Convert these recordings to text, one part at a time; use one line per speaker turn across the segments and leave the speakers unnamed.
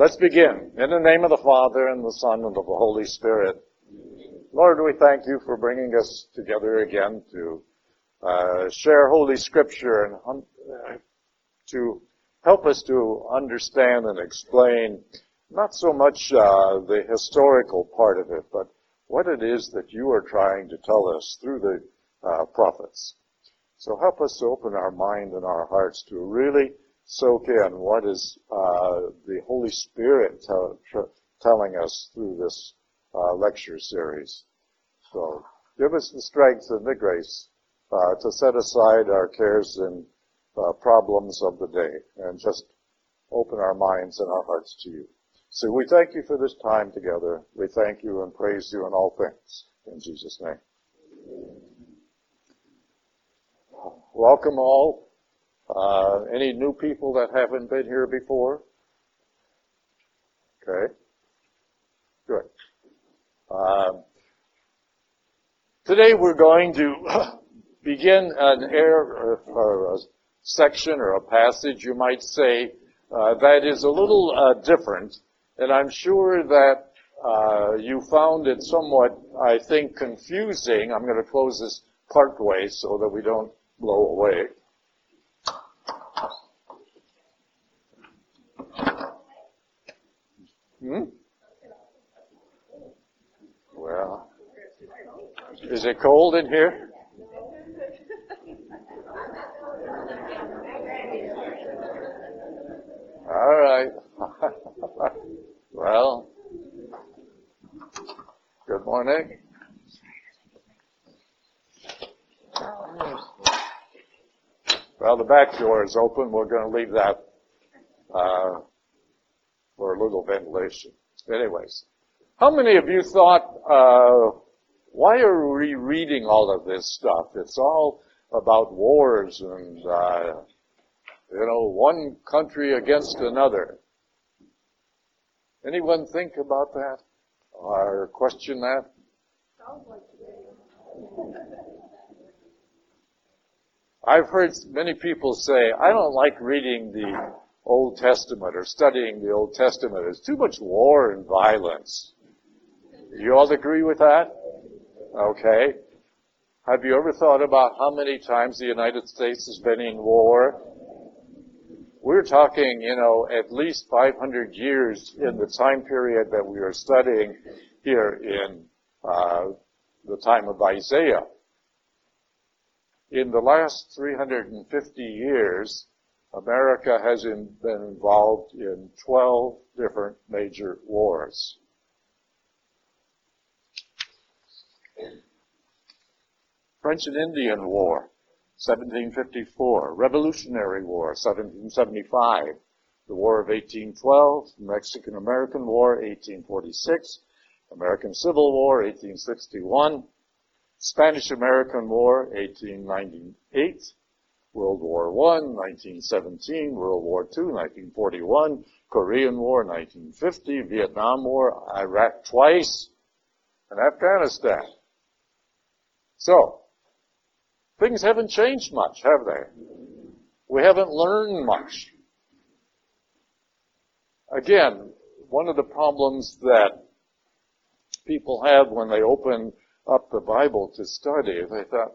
Let's begin. In the name of the Father and the Son and of the Holy Spirit. Lord, we thank you for bringing us together again to uh, share Holy Scripture and uh, to help us to understand and explain not so much uh, the historical part of it, but what it is that you are trying to tell us through the uh, prophets. So help us to open our mind and our hearts to really soak in what is uh, the Holy Spirit telling us through this uh, lecture series. So give us the strength and the grace uh, to set aside our cares and uh, problems of the day and just open our minds and our hearts to you. So we thank you for this time together. We thank you and praise you in all things. In Jesus' name. Welcome all. Uh, any new people that haven't been here before? Okay. Good. Um, today we're going to begin an air or, or, a section or a passage, you might say, uh, that is a little uh, different, and I'm sure that uh, you found it somewhat, I think, confusing. I'm going to close this part way so that we don't blow away. Hmm? Well, is it cold in here? All right. well, good morning. Well, the back door is open. We're going to leave that uh, for a little ventilation. Anyways, how many of you thought, uh, why are we reading all of this stuff? It's all about wars and, uh, you know, one country against another. Anyone think about that or question that? I've heard many people say, I don't like reading the Old Testament or studying the Old Testament. There's too much war and violence. You all agree with that? Okay. Have you ever thought about how many times the United States has been in war? We're talking, you know, at least 500 years in the time period that we are studying here in uh, the time of Isaiah. In the last 350 years, America has in, been involved in 12 different major wars. French and Indian War, 1754. Revolutionary War, 1775. The War of 1812. Mexican American War, 1846. American Civil War, 1861. Spanish American War, 1898. World War I, 1917, World War II, 1941, Korean War, 1950, Vietnam War, Iraq twice, and Afghanistan. So, things haven't changed much, have they? We haven't learned much. Again, one of the problems that people have when they open up the Bible to study, they thought,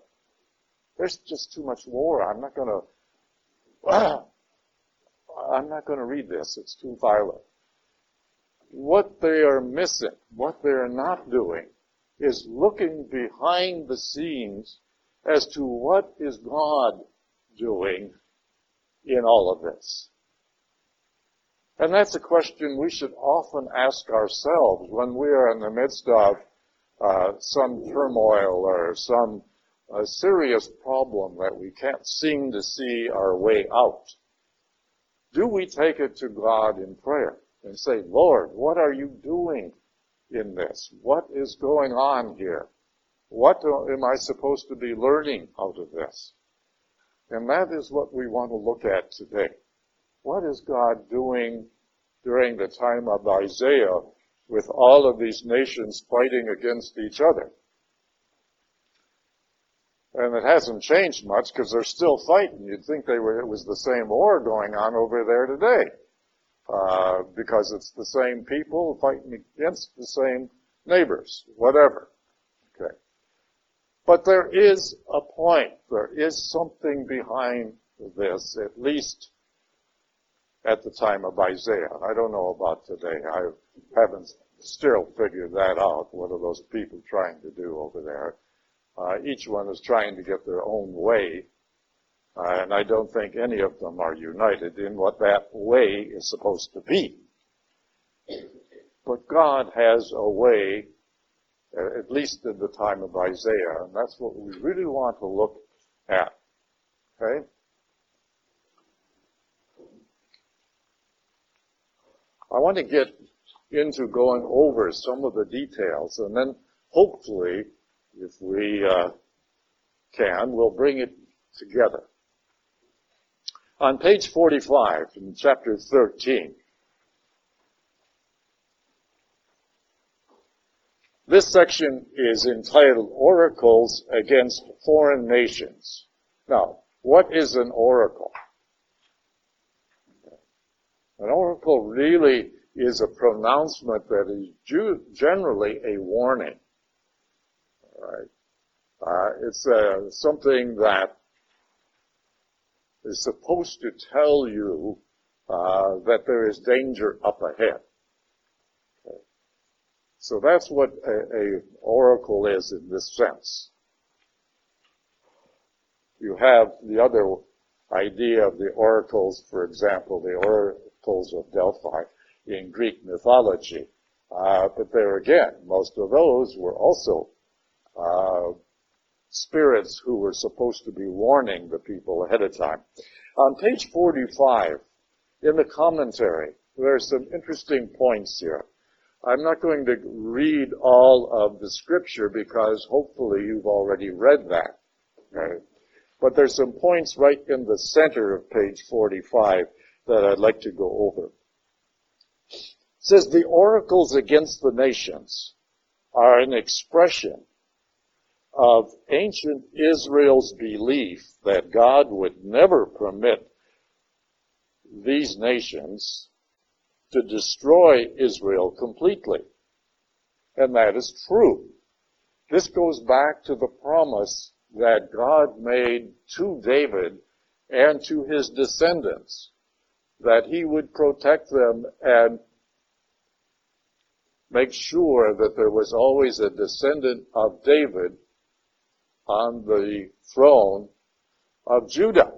there's just too much war. I'm not going to. I'm not going to read this. It's too violent. What they are missing, what they are not doing, is looking behind the scenes as to what is God doing in all of this. And that's a question we should often ask ourselves when we are in the midst of uh, some turmoil or some a serious problem that we can't seem to see our way out, do we take it to God in prayer and say, Lord, what are you doing in this? What is going on here? What am I supposed to be learning out of this? And that is what we want to look at today. What is God doing during the time of Isaiah with all of these nations fighting against each other? And it hasn't changed much because they're still fighting. You'd think they were, it was the same war going on over there today. uh, because it's the same people fighting against the same neighbors, whatever. Okay. But there is a point. There is something behind this, at least at the time of Isaiah. I don't know about today. I haven't still figured that out. What are those people trying to do over there? Uh, each one is trying to get their own way uh, and I don't think any of them are united in what that way is supposed to be. But God has a way, uh, at least in the time of Isaiah, and that's what we really want to look at. Okay? I want to get into going over some of the details, and then hopefully, if we uh, can, we'll bring it together. On page 45 in chapter 13, this section is entitled Oracles Against Foreign Nations. Now, what is an oracle? An oracle really is a pronouncement that is generally a warning. Right. Uh, it's uh, something that is supposed to tell you uh, that there is danger up ahead. Okay. So that's what a, a oracle is in this sense. You have the other idea of the oracles, for example, the oracles of Delphi in Greek mythology. Uh, but there again, most of those were also uh, spirits who were supposed to be warning the people ahead of time. On page 45, in the commentary, there are some interesting points here. I'm not going to read all of the scripture because hopefully you've already read that. Right? But there's some points right in the center of page 45 that I'd like to go over. It says the oracles against the nations are an expression of ancient Israel's belief that God would never permit these nations to destroy Israel completely. And that is true. This goes back to the promise that God made to David and to his descendants that he would protect them and make sure that there was always a descendant of David on the throne of Judah.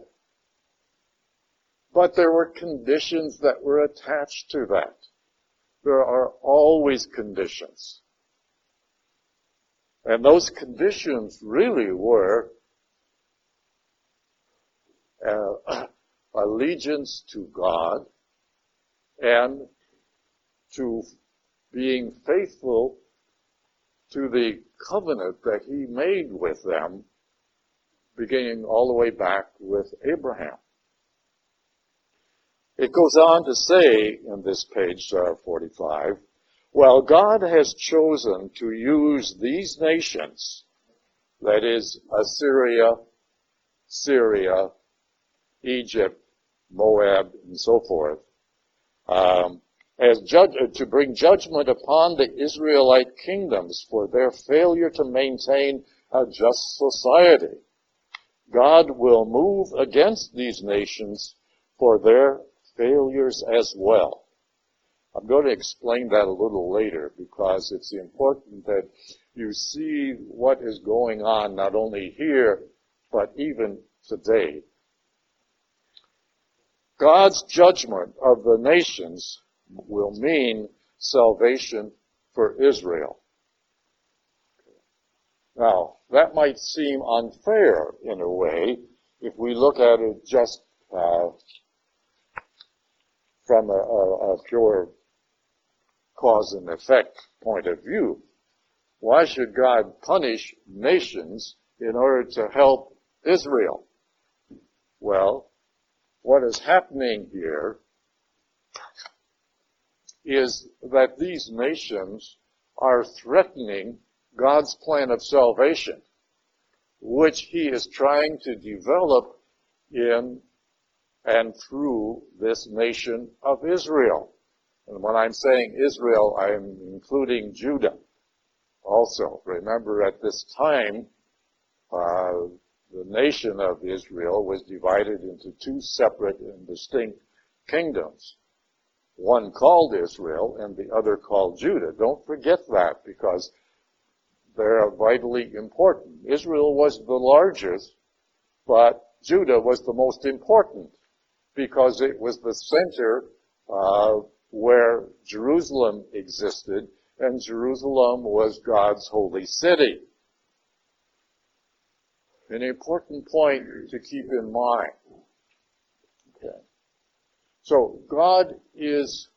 But there were conditions that were attached to that. There are always conditions. And those conditions really were uh, allegiance to God and to being faithful to the covenant that he made with them, beginning all the way back with Abraham. It goes on to say in this page uh, 45, well, God has chosen to use these nations, that is Assyria, Syria, Egypt, Moab, and so forth, um, as judge, uh, to bring judgment upon the Israelite kingdoms for their failure to maintain a just society. God will move against these nations for their failures as well. I'm going to explain that a little later because it's important that you see what is going on not only here, but even today. God's judgment of the nations will mean salvation for Israel. Now, that might seem unfair in a way if we look at it just uh, from a, a, a pure cause and effect point of view. Why should God punish nations in order to help Israel? Well, what is happening here is that these nations are threatening God's plan of salvation, which he is trying to develop in and through this nation of Israel. And when I'm saying Israel, I'm including Judah also. Remember at this time, uh, the nation of Israel was divided into two separate and distinct kingdoms. One called Israel and the other called Judah. Don't forget that because they're vitally important. Israel was the largest, but Judah was the most important because it was the center uh, where Jerusalem existed, and Jerusalem was God's holy city. An important point to keep in mind. Okay. So God is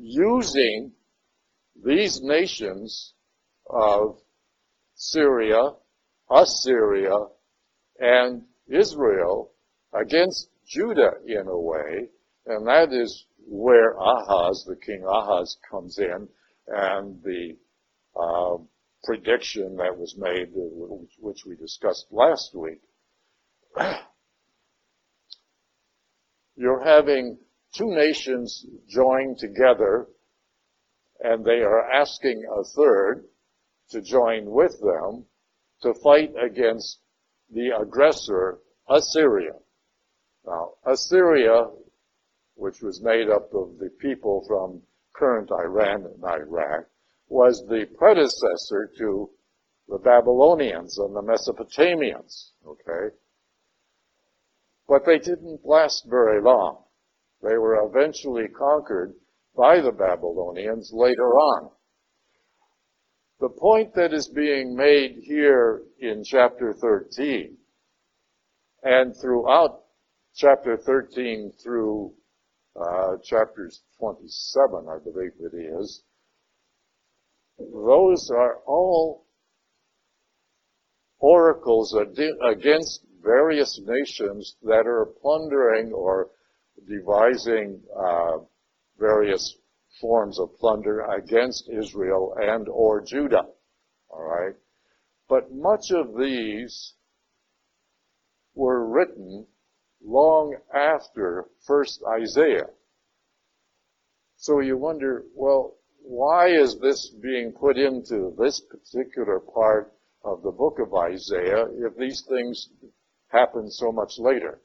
using these nations of Syria, Assyria, and Israel against Judah in a way, and that is where Ahaz, the king Ahaz, comes in, and the uh, prediction that was made, which we discussed last week. You're having two nations join together, and they are asking a third to join with them to fight against the aggressor, Assyria. Now, Assyria, which was made up of the people from current Iran and Iraq, was the predecessor to the Babylonians and the Mesopotamians, okay? But they didn't last very long. They were eventually conquered by the Babylonians later on. The point that is being made here in chapter 13 and throughout chapter 13 through uh, chapters 27, I believe it is, those are all oracles against various nations that are plundering or devising uh, various forms of plunder against Israel and or Judah. All right, but much of these were written long after first Isaiah. So you wonder, well, why is this being put into this particular part of the book of Isaiah if these things happen so much later?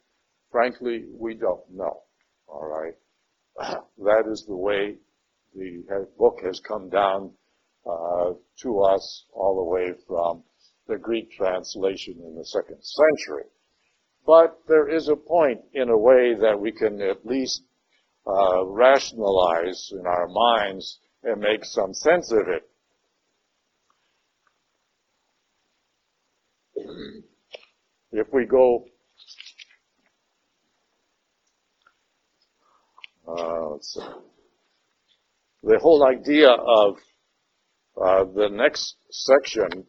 Frankly, we don't know. All right. that is the way the book has come down uh, to us all the way from the Greek translation in the second century. But there is a point in a way that we can at least uh, rationalize in our minds and make some sense of it. If we go, uh, the whole idea of uh, the next section,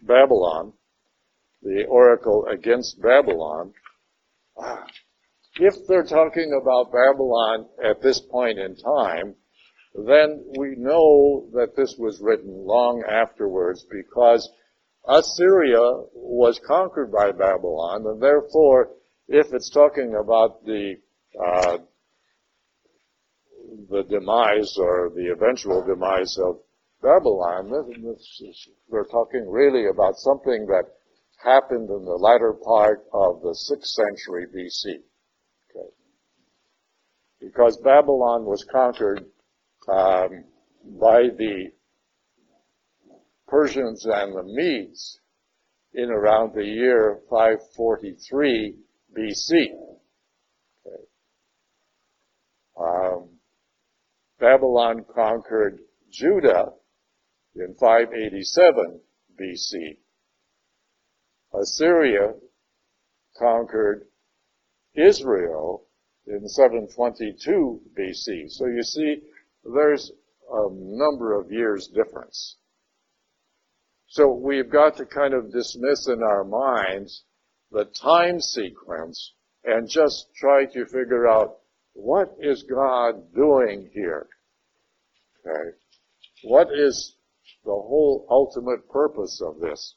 Babylon, the oracle against Babylon, if they're talking about Babylon at this point in time, then we know that this was written long afterwards because Assyria was conquered by Babylon, and therefore, if it's talking about the uh, the demise or the eventual demise of Babylon, this, this, we're talking really about something that happened in the latter part of the 6th century BC. Okay. Because Babylon was conquered um, by the Persians and the Medes in around the year 543 BC. Okay. Um, Babylon conquered Judah in 587 BC. Assyria conquered Israel in 722 BC. So you see, there's a number of years difference. So we've got to kind of dismiss in our minds the time sequence and just try to figure out what is God doing here? Okay. What is the whole ultimate purpose of this?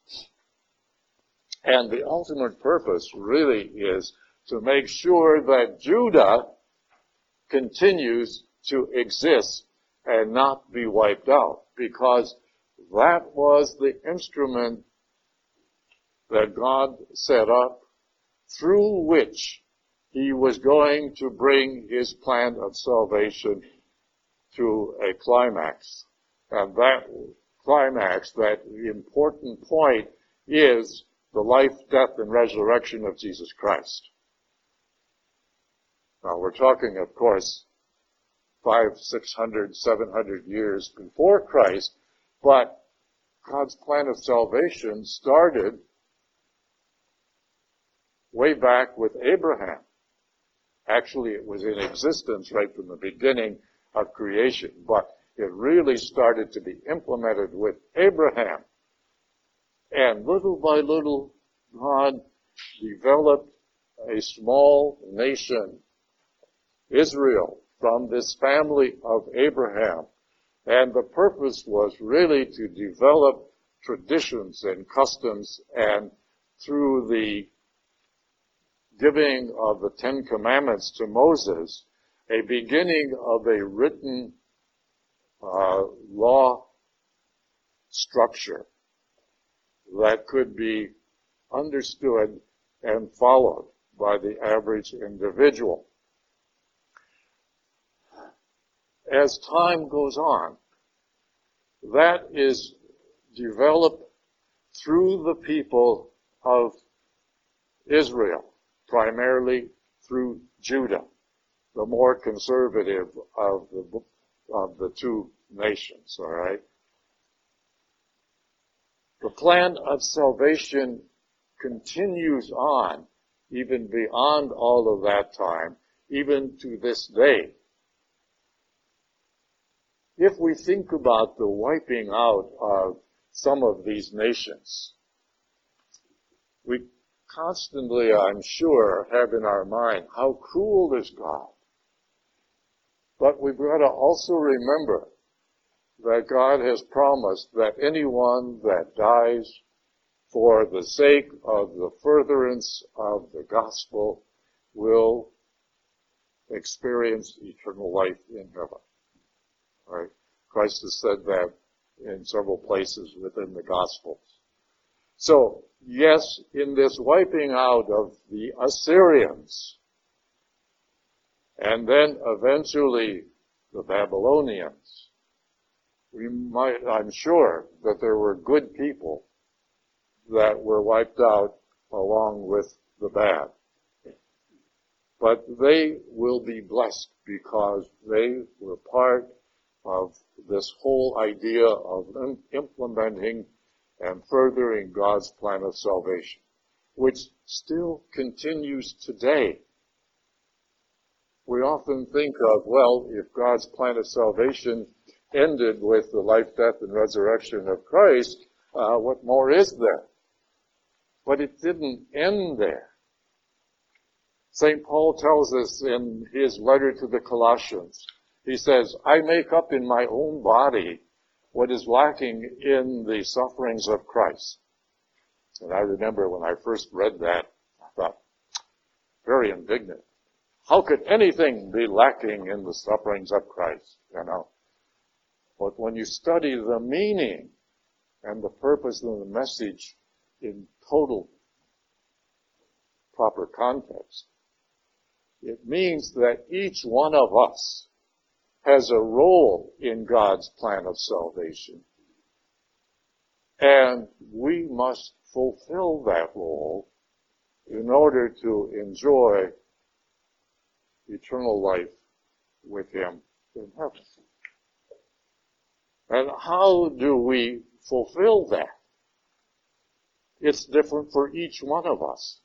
And the ultimate purpose really is to make sure that Judah continues to exist and not be wiped out because that was the instrument that God set up through which he was going to bring his plan of salvation to a climax. And that climax, that important point is the life, death, and resurrection of Jesus Christ. Now we're talking, of course, five, six hundred, seven hundred years before Christ, but God's plan of salvation started way back with Abraham. Actually, it was in existence right from the beginning of creation, but it really started to be implemented with Abraham. And little by little, God developed a small nation, Israel, from this family of Abraham. And the purpose was really to develop traditions and customs and through the giving of the Ten Commandments to Moses, a beginning of a written uh, law structure that could be understood and followed by the average individual. As time goes on, that is developed through the people of Israel primarily through Judah, the more conservative of the, of the two nations, alright? The plan of salvation continues on even beyond all of that time, even to this day. If we think about the wiping out of some of these nations, we constantly, I'm sure, have in our mind how cruel is God. But we've got to also remember that God has promised that anyone that dies for the sake of the furtherance of the gospel will experience eternal life in heaven. Right? Christ has said that in several places within the Gospels. So, yes, in this wiping out of the Assyrians, and then eventually the Babylonians, we might, I'm sure that there were good people that were wiped out along with the bad. But they will be blessed because they were part of this whole idea of implementing and furthering God's plan of salvation, which still continues today. We often think of, well, if God's plan of salvation ended with the life, death, and resurrection of Christ, uh, what more is there? But it didn't end there. St. Paul tells us in his letter to the Colossians, he says, I make up in my own body what is lacking in the sufferings of Christ. And I remember when I first read that, I thought, very indignant. How could anything be lacking in the sufferings of Christ? You know. But when you study the meaning and the purpose and the message in total proper context, it means that each one of us has a role in God's plan of salvation. And we must fulfill that role in order to enjoy eternal life with Him in heaven. And how do we fulfill that? It's different for each one of us.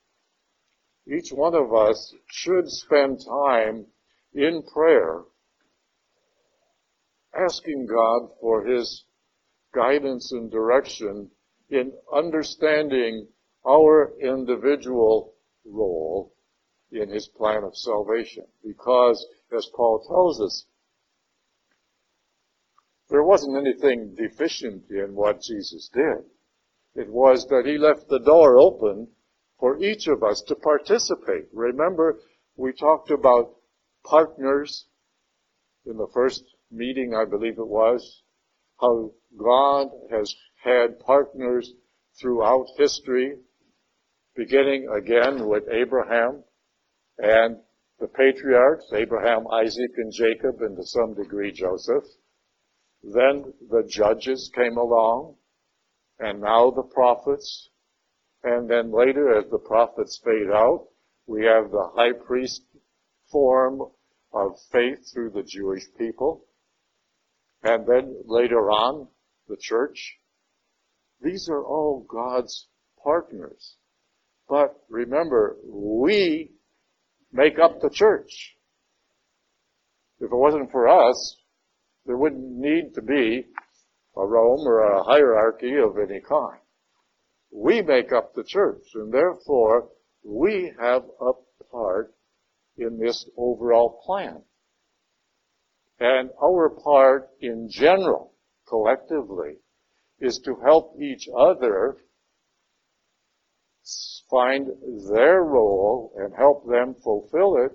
Each one of us should spend time in prayer asking God for His guidance and direction in understanding our individual role in His plan of salvation. Because, as Paul tells us, there wasn't anything deficient in what Jesus did. It was that he left the door open for each of us to participate. Remember, we talked about partners in the first meeting, I believe it was, how God has had partners throughout history, beginning again with Abraham and the patriarchs, Abraham, Isaac, and Jacob, and to some degree Joseph. Then the judges came along, and now the prophets, and then later as the prophets fade out, we have the high priest form of faith through the Jewish people. And then later on, the church. These are all God's partners. But remember, we make up the church. If it wasn't for us, there wouldn't need to be a Rome or a hierarchy of any kind. We make up the church, and therefore we have a part in this overall plan. And our part in general, collectively, is to help each other find their role and help them fulfill it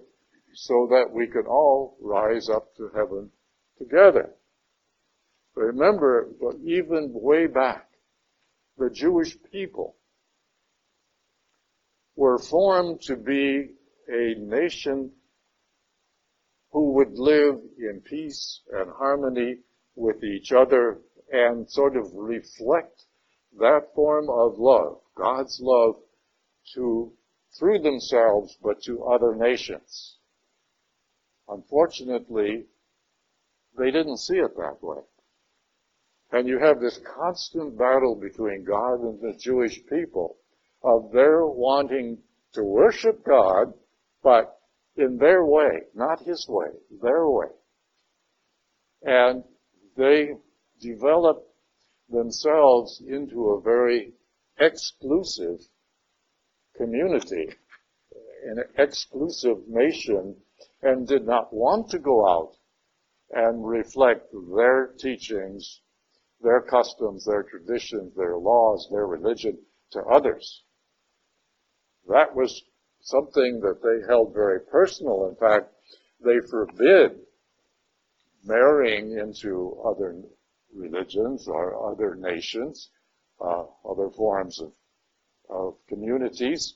so that we can all rise up to heaven together. Remember, even way back, the Jewish people were formed to be a nation who would live in peace and harmony with each other and sort of reflect that form of love, God's love to, through themselves, but to other nations. Unfortunately, they didn't see it that way. And you have this constant battle between God and the Jewish people of their wanting to worship God, but in their way, not his way, their way. And they developed themselves into a very exclusive community, an exclusive nation, and did not want to go out and reflect their teachings, their customs, their traditions, their laws, their religion to others. That was something that they held very personal. In fact, they forbid marrying into other religions or other nations, uh, other forms of, of communities.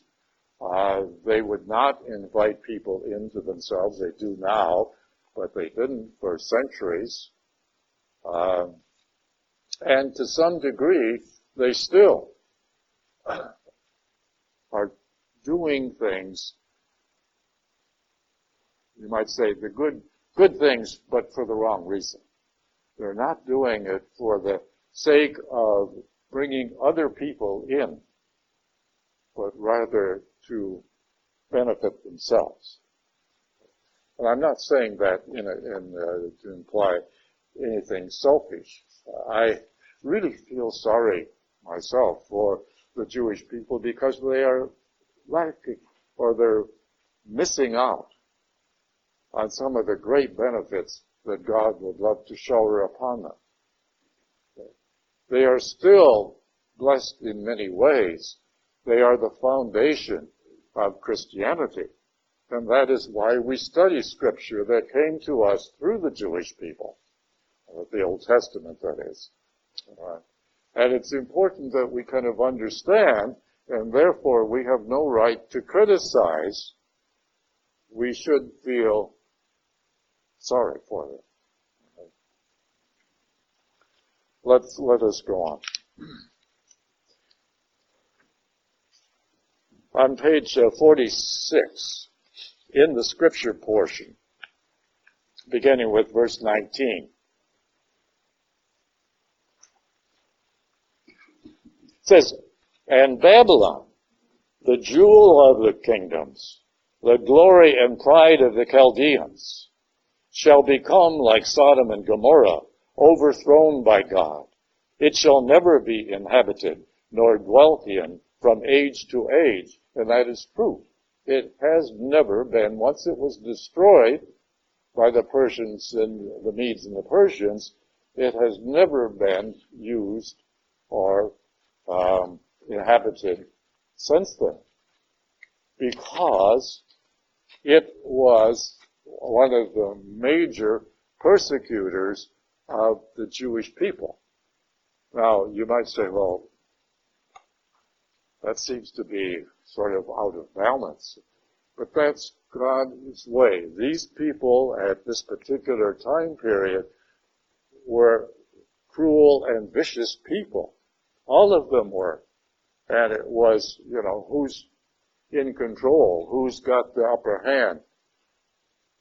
Uh, they would not invite people into themselves. They do now, but they didn't for centuries. Uh, and to some degree, they still are doing things, you might say the good, good things, but for the wrong reason. They're not doing it for the sake of bringing other people in, but rather to benefit themselves. And I'm not saying that in, a, in uh, to imply anything selfish. I really feel sorry myself for the Jewish people because they are lacking or they're missing out on some of the great benefits that God would love to shower upon them. They are still blessed in many ways. They are the foundation of Christianity. And that is why we study scripture that came to us through the Jewish people. Uh, the Old Testament, that is. Uh, and it's important that we kind of understand and therefore we have no right to criticize. We should feel sorry for them. Let's, let us go on. On page uh, 46, in the scripture portion, beginning with verse 19, it says, and Babylon, the jewel of the kingdoms, the glory and pride of the Chaldeans, shall become like Sodom and Gomorrah, overthrown by God. It shall never be inhabited, nor dwelt in from age to age, and that is true. It has never been, once it was destroyed by the Persians and the Medes and the Persians, it has never been used or um, inhabited since then. Because it was one of the major persecutors of the Jewish people. Now, you might say, well, that seems to be sort of out of balance. But that's God's way. These people at this particular time period were cruel and vicious people. All of them were. And it was, you know, who's in control, who's got the upper hand.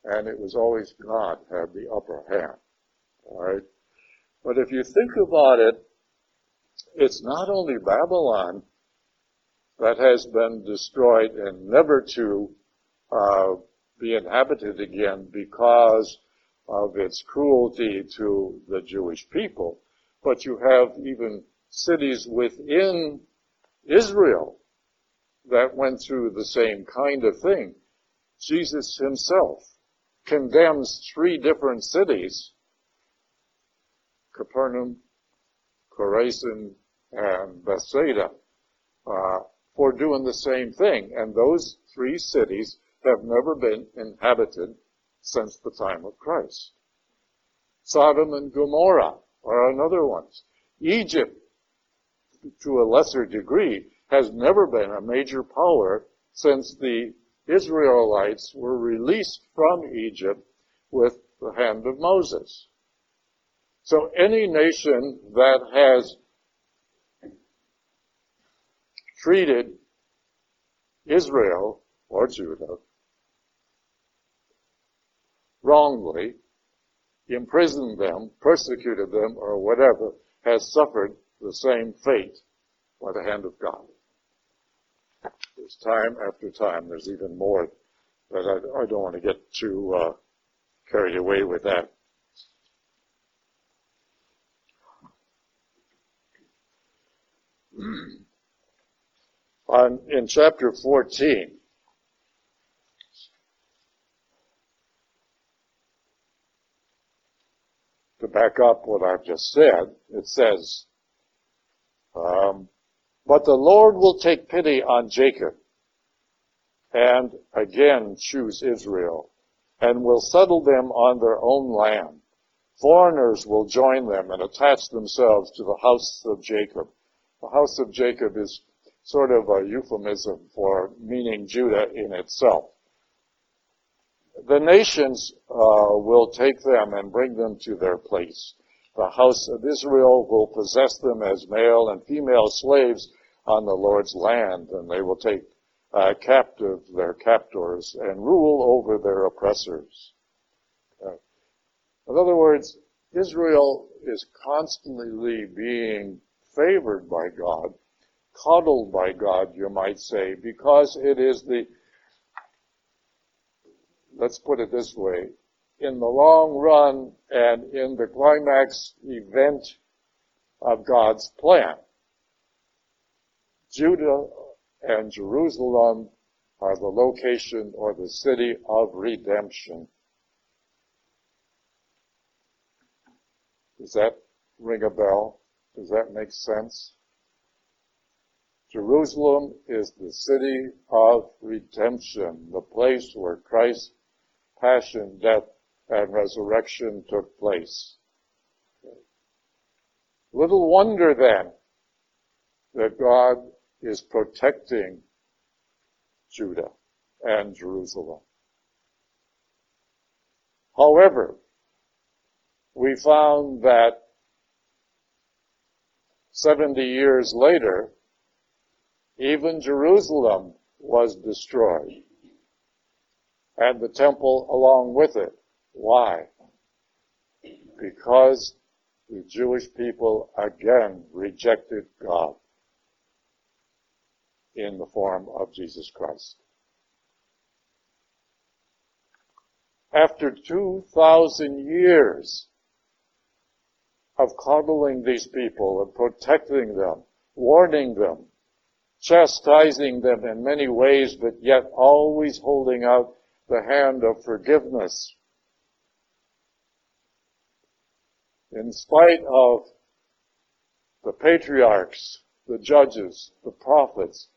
And it was always God had the upper hand. Alright? But if you think about it, it's not only Babylon that has been destroyed and never to uh, be inhabited again because of its cruelty to the Jewish people, but you have even cities within Israel that went through the same kind of thing. Jesus himself condemns three different cities, Capernaum, Chorazin, and Bethsaida, uh, for doing the same thing. And those three cities have never been inhabited since the time of Christ. Sodom and Gomorrah are another ones. Egypt, to a lesser degree, has never been a major power since the Israelites were released from Egypt with the hand of Moses. So any nation that has treated Israel or Judah wrongly, imprisoned them, persecuted them, or whatever, has suffered the same fate by the hand of God. There's time after time. There's even more, but I, I don't want to get too uh, carried away with that. On, in chapter 14, to back up what I've just said, it says, um, but the Lord will take pity on Jacob and again choose Israel and will settle them on their own land. Foreigners will join them and attach themselves to the house of Jacob. The house of Jacob is sort of a euphemism for meaning Judah in itself. The nations uh, will take them and bring them to their place. The house of Israel will possess them as male and female slaves on the Lord's land, and they will take uh, captive their captors and rule over their oppressors. Uh, in other words, Israel is constantly being favored by God, coddled by God, you might say, because it is the, let's put it this way, in the long run and in the climax event of God's plan. Judah and Jerusalem are the location or the city of redemption. Does that ring a bell? Does that make sense? Jerusalem is the city of redemption, the place where Christ's passion, death, and resurrection took place. Little wonder then that God is protecting Judah and Jerusalem. However, we found that 70 years later, even Jerusalem was destroyed and the temple along with it. Why? Because the Jewish people again rejected God in the form of Jesus Christ. After 2,000 years of coddling these people and protecting them, warning them, chastising them in many ways, but yet always holding out the hand of forgiveness. In spite of the patriarchs the judges, the prophets,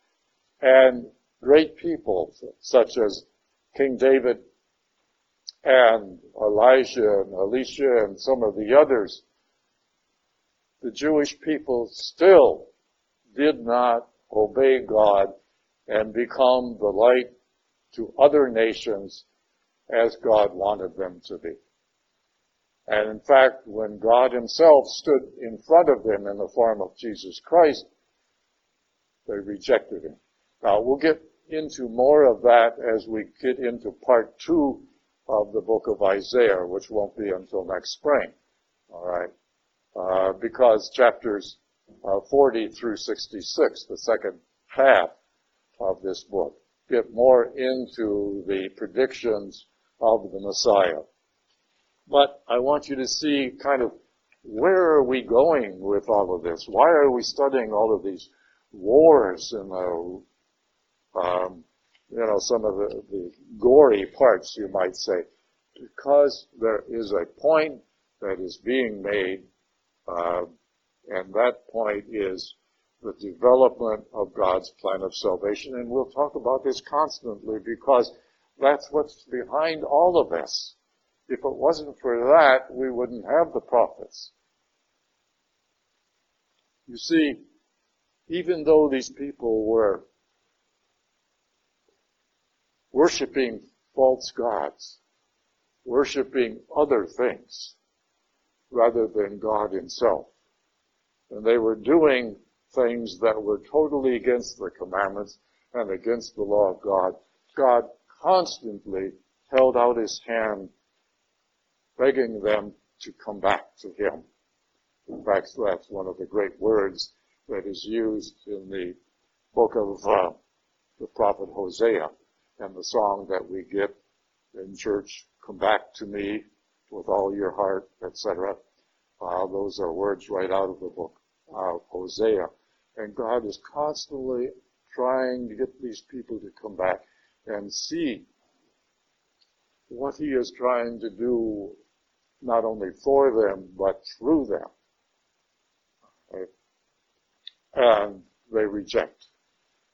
and great people such as King David and Elijah and Elisha and some of the others, the Jewish people still did not obey God and become the light to other nations as God wanted them to be. And in fact, when God himself stood in front of them in the form of Jesus Christ, they rejected him. Now we'll get into more of that as we get into part two of the book of Isaiah, which won't be until next spring. Alright. Uh, because chapters uh, 40 through 66, the second half of this book, get more into the predictions of the Messiah. But I want you to see kind of where are we going with all of this? Why are we studying all of these wars and the, um, you know, some of the, the gory parts, you might say? Because there is a point that is being made, uh, and that point is the development of God's plan of salvation. And we'll talk about this constantly because that's what's behind all of this. If it wasn't for that, we wouldn't have the prophets. You see, even though these people were worshiping false gods, worshiping other things rather than God himself, and they were doing things that were totally against the commandments and against the law of God, God constantly held out his hand begging them to come back to him. In fact, that's one of the great words that is used in the book of uh, the prophet Hosea and the song that we get in church, come back to me with all your heart, etc. Uh, those are words right out of the book of Hosea. And God is constantly trying to get these people to come back and see what He is trying to do not only for them, but through them. And they reject.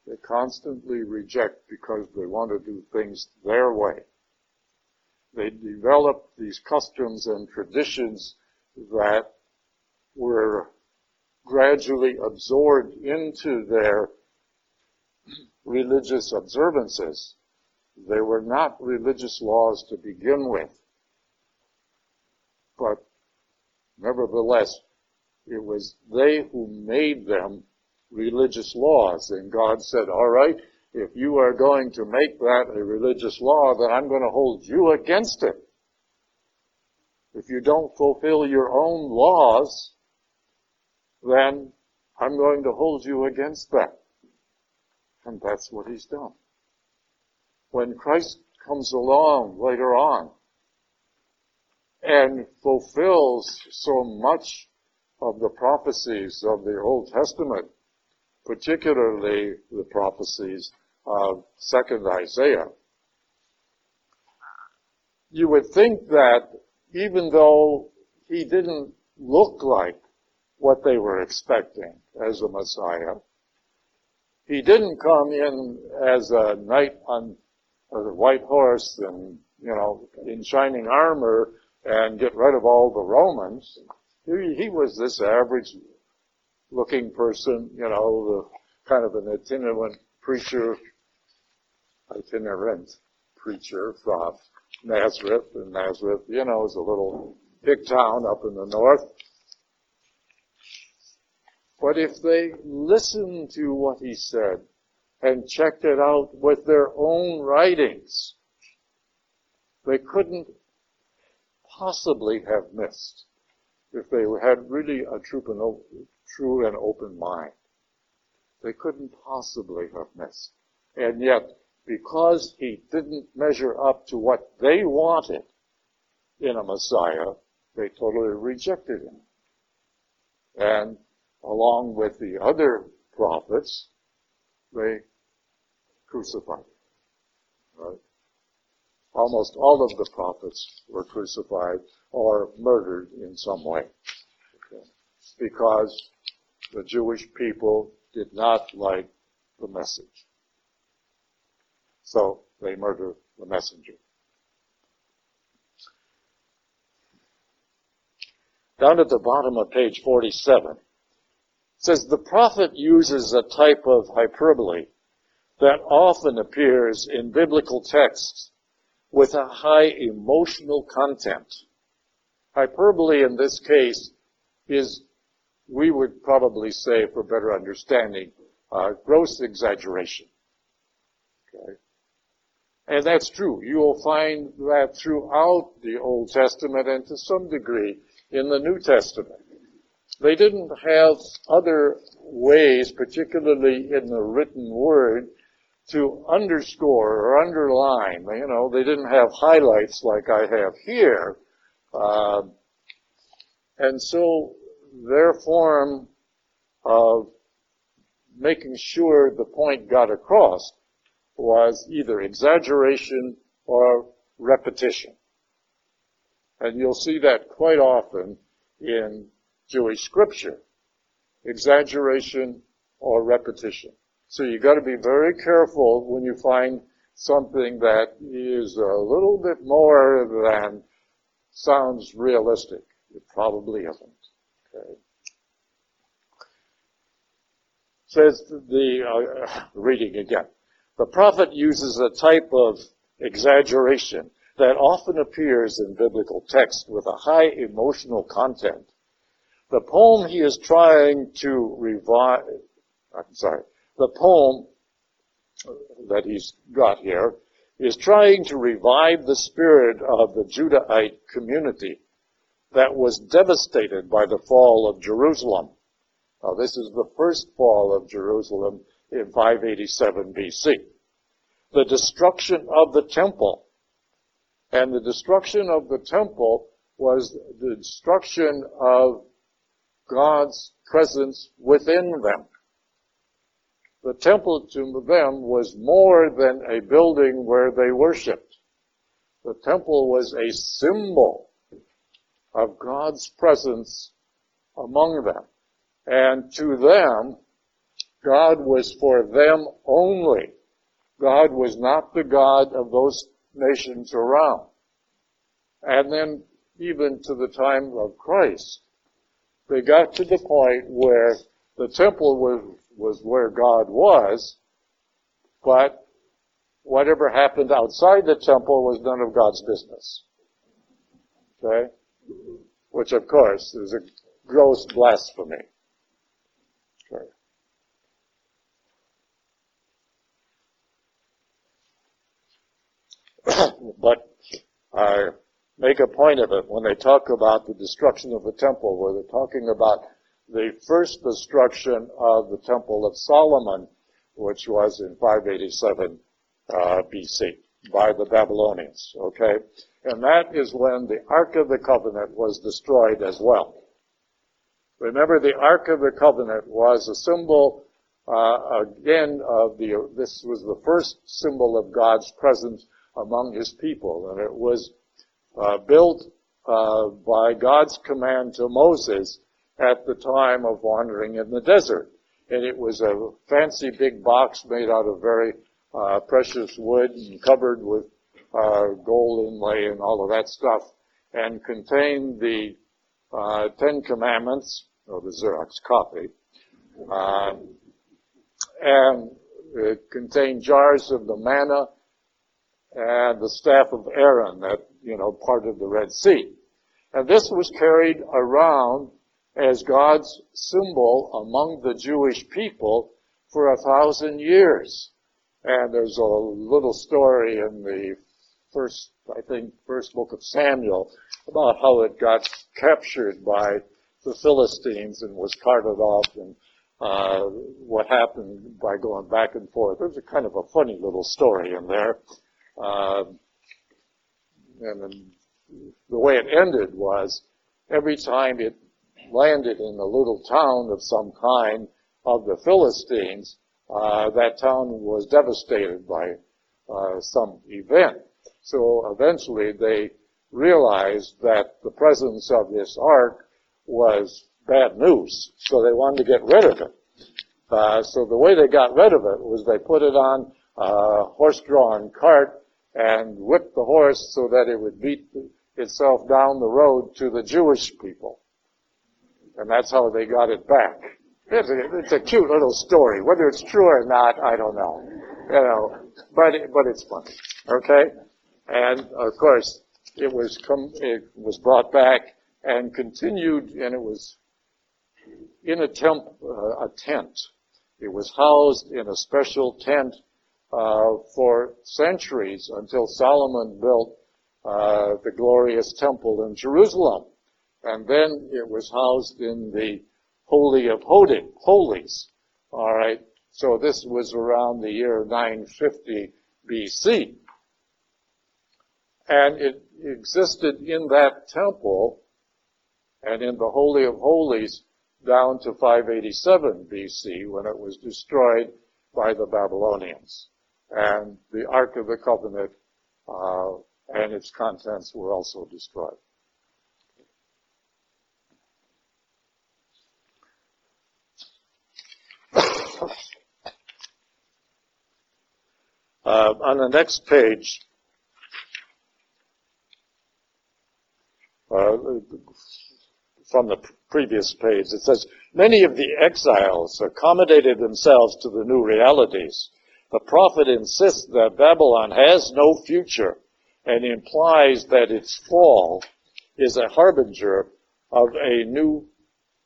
They constantly reject because they want to do things their way. They develop these customs and traditions that were gradually absorbed into their religious observances. They were not religious laws to begin with. But nevertheless, it was they who made them religious laws. And God said, all right, if you are going to make that a religious law, then I'm going to hold you against it. If you don't fulfill your own laws, then I'm going to hold you against that. And that's what he's done. When Christ comes along later on, and fulfills so much of the prophecies of the Old Testament, particularly the prophecies of second Isaiah. You would think that even though he didn't look like what they were expecting as a Messiah, he didn't come in as a knight on a white horse and, you know, in shining armor and get rid of all the Romans. He, was this average looking person, you know, the, kind of an itinerant preacher, itinerant preacher from Nazareth, and Nazareth, you know, is a little big town up in the north. But if they listened to what he said and checked it out with their own writings, they couldn't possibly have missed if they had really a true and, true and open mind. They couldn't possibly have missed. And yet, because he didn't measure up to what they wanted in a Messiah, they totally rejected him. And along with the other prophets, they crucified him. Right? Almost all of the prophets were crucified or murdered in some way. Okay. Because the Jewish people did not like the message. So they murder the messenger. Down at the bottom of page 47, says the prophet uses a type of hyperbole that often appears in biblical texts with a high emotional content. Hyperbole in this case is, we would probably say for better understanding, uh, gross exaggeration. Okay. And that's true. You will find that throughout the Old Testament and to some degree in the New Testament. They didn't have other ways, particularly in the written word, to underscore or underline. You know, they didn't have highlights like I have here. Uh, and so their form of making sure the point got across was either exaggeration or repetition. And you'll see that quite often in Jewish scripture. Exaggeration or repetition. So you gotta be very careful when you find something that is a little bit more than sounds realistic. It probably isn't. Okay. Says the, uh, reading again. The prophet uses a type of exaggeration that often appears in biblical text with a high emotional content. The poem he is trying to revive, I'm sorry, the poem that he's got here is trying to revive the spirit of the Judahite community that was devastated by the fall of Jerusalem. Now this is the first fall of Jerusalem in 587 BC. The destruction of the temple. And the destruction of the temple was the destruction of God's presence within them. The temple to them was more than a building where they worshiped. The temple was a symbol of God's presence among them. And to them, God was for them only. God was not the God of those nations around. And then even to the time of Christ, they got to the point where the temple was, was where God was, but whatever happened outside the temple was none of God's business. Okay? Which of course is a gross blasphemy. Okay. but I make a point of it when they talk about the destruction of the temple, where they're talking about the first destruction of the temple of Solomon, which was in 587 uh, BC by the Babylonians. Okay, and that is when the Ark of the Covenant was destroyed as well. Remember, the Ark of the Covenant was a symbol uh, again of the. This was the first symbol of God's presence among His people, and it was uh, built uh, by God's command to Moses at the time of wandering in the desert. And it was a fancy big box made out of very uh, precious wood and covered with uh, gold inlay and all of that stuff, and contained the uh, Ten Commandments, or the Xerox copy, uh, and it contained jars of the manna and the staff of Aaron, that you know part of the Red Sea, and this was carried around as God's symbol among the Jewish people for a thousand years. And there's a little story in the first, I think, first book of Samuel about how it got captured by the Philistines and was carted off and uh, what happened by going back and forth. There's a kind of a funny little story in there. Uh, and the way it ended was every time it landed in a little town of some kind of the Philistines, uh, that town was devastated by uh, some event. So eventually they realized that the presence of this ark was bad news, so they wanted to get rid of it. Uh, so the way they got rid of it was they put it on a horse-drawn cart and whipped the horse so that it would beat itself down the road to the Jewish people. And that's how they got it back. It's a, it's a cute little story. Whether it's true or not, I don't know. You know, but but it's funny. Okay, and of course it was it was brought back and continued, and it was in a temp uh, a tent. It was housed in a special tent uh, for centuries until Solomon built uh, the glorious temple in Jerusalem, and then it was housed in the Holy of Holies. All right. So this was around the year 950 BC. And it existed in that temple and in the Holy of Holies down to 587 BC when it was destroyed by the Babylonians. And the Ark of the Covenant uh, and its contents were also destroyed. Uh, on the next page, uh, from the previous page, it says, many of the exiles accommodated themselves to the new realities. The prophet insists that Babylon has no future and implies that its fall is a harbinger of a new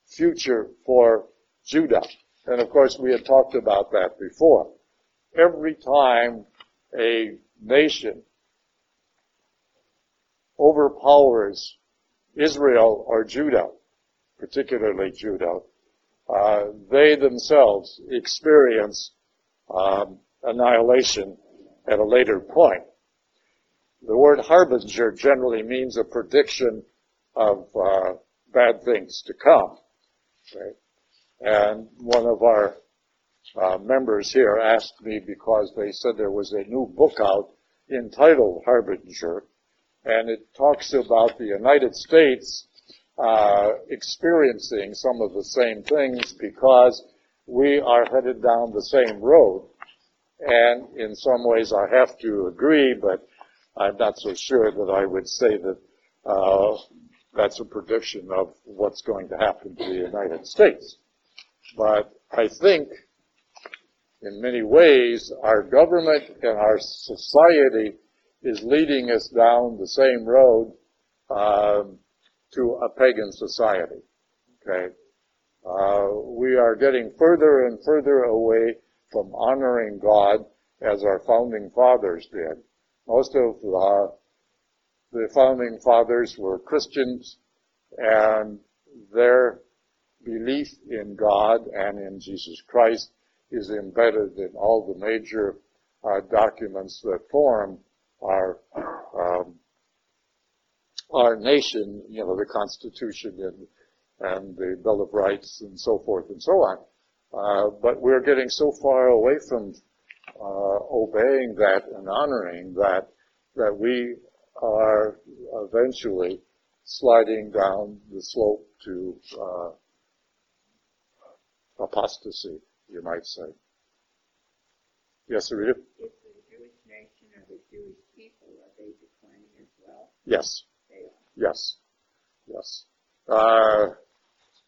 future for Judah. And of course, we had talked about that before every time a nation overpowers Israel or Judah, particularly Judah, uh, they themselves experience um, annihilation at a later point. The word harbinger generally means a prediction of uh, bad things to come. Okay? And one of our uh, members here asked me because they said there was a new book out entitled Harbinger, and it talks about the United States uh, experiencing some of the same things because we are headed down the same road. And in some ways I have to agree, but I'm not so sure that I would say that uh, that's a prediction of what's going to happen to the United States. But I think in many ways, our government and our society is leading us down the same road um, to a pagan society. Okay, uh, we are getting further and further away from honoring God as our founding fathers did. Most of the founding fathers were Christians, and their belief in God and in Jesus Christ is embedded in all the major uh, documents that form our um, our nation, you know, the Constitution and and the Bill of Rights and so forth and so on. Uh, but we're getting so far away from uh, obeying that and honoring that that we are eventually sliding down the slope to uh, apostasy you might say. Yes, Rita?
Is the Jewish nation or the Jewish people, are they declining as well?
Yes.
They are.
Yes. Yes. Uh,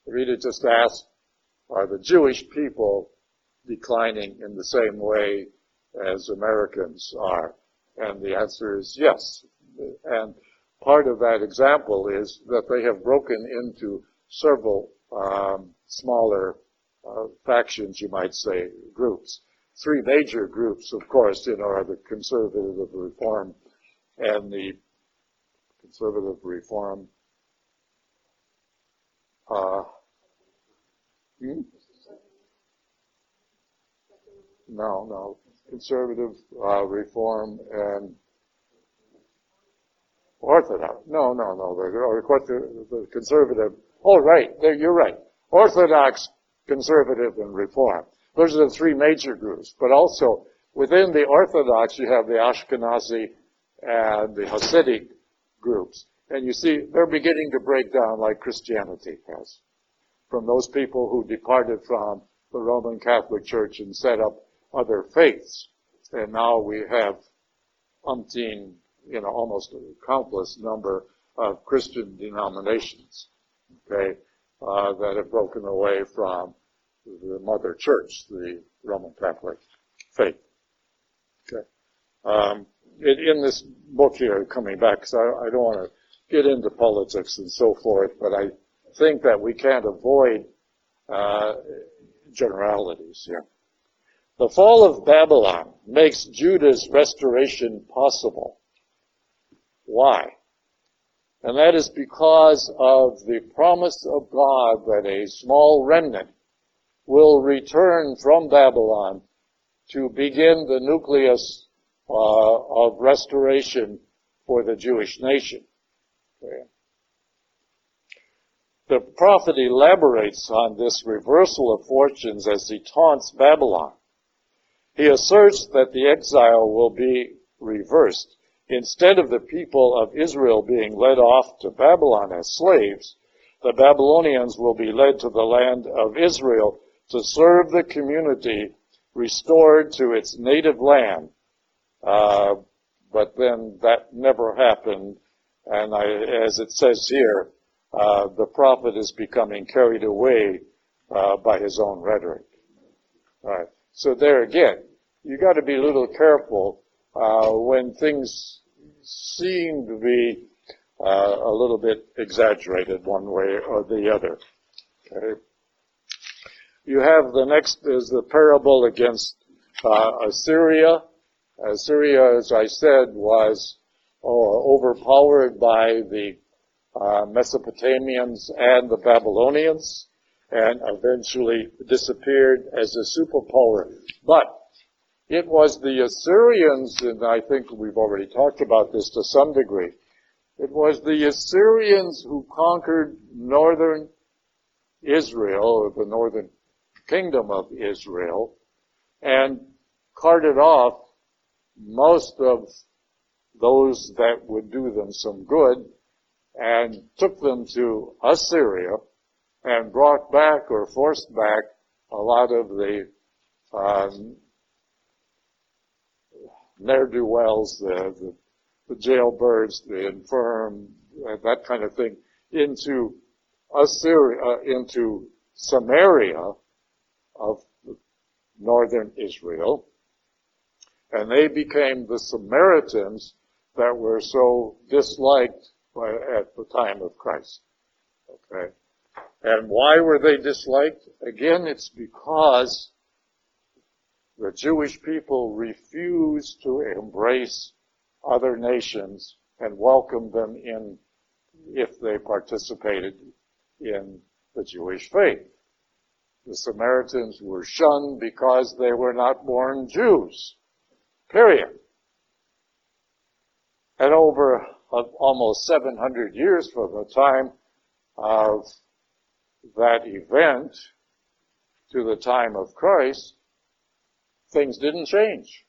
Rita just asked, are the Jewish people declining in the same way as Americans are? And the answer is yes. And part of that example is that they have broken into several um, smaller uh, factions, you might say, groups. Three major groups, of course, you know, are the conservative reform and the conservative reform. Uh, hmm? No, no. Conservative uh, reform and Orthodox. No, no, no. The, the conservative. Oh, right. You're right. Orthodox conservative, and reform. Those are the three major groups. But also, within the Orthodox, you have the Ashkenazi and the Hasidic groups. And you see, they're beginning to break down like Christianity has. From those people who departed from the Roman Catholic Church and set up other faiths. And now we have umpteen, you know, almost a countless number of Christian denominations, okay, uh, that have broken away from the mother church, the Roman Catholic faith. Okay. Um, in, in, this book here, coming back, because I, I, don't want to get into politics and so forth, but I think that we can't avoid uh, generalities here. The fall of Babylon makes Judah's restoration possible. Why? And that is because of the promise of God that a small remnant will return from Babylon to begin the nucleus uh, of restoration for the Jewish nation. Okay. The prophet elaborates on this reversal of fortunes as he taunts Babylon. He asserts that the exile will be reversed. Instead of the people of Israel being led off to Babylon as slaves, the Babylonians will be led to the land of Israel to serve the community restored to its native land. Uh, but then that never happened, and I, as it says here, uh, the prophet is becoming carried away uh, by his own rhetoric. All right. So there again, you got to be a little careful uh, when things seem to be uh, a little bit exaggerated one way or the other. Okay. You have the next is the parable against uh, Assyria. Assyria, as I said, was oh, overpowered by the uh, Mesopotamians and the Babylonians and eventually disappeared as a superpower. But it was the Assyrians, and I think we've already talked about this to some degree, it was the Assyrians who conquered northern Israel, the northern kingdom of Israel, and carted off most of those that would do them some good and took them to Assyria and brought back or forced back a lot of the um, ne'er-do-wells, the, the, the jailbirds, the infirm, uh, that kind of thing, into Assyria, uh, into Samaria of northern Israel. And they became the Samaritans that were so disliked by, at the time of Christ. Okay. And why were they disliked? Again, it's because the Jewish people refused to embrace other nations and welcome them in if they participated in the Jewish faith. The Samaritans were shunned because they were not born Jews. Period. And over uh, almost 700 years from the time of that event to the time of Christ, things didn't change.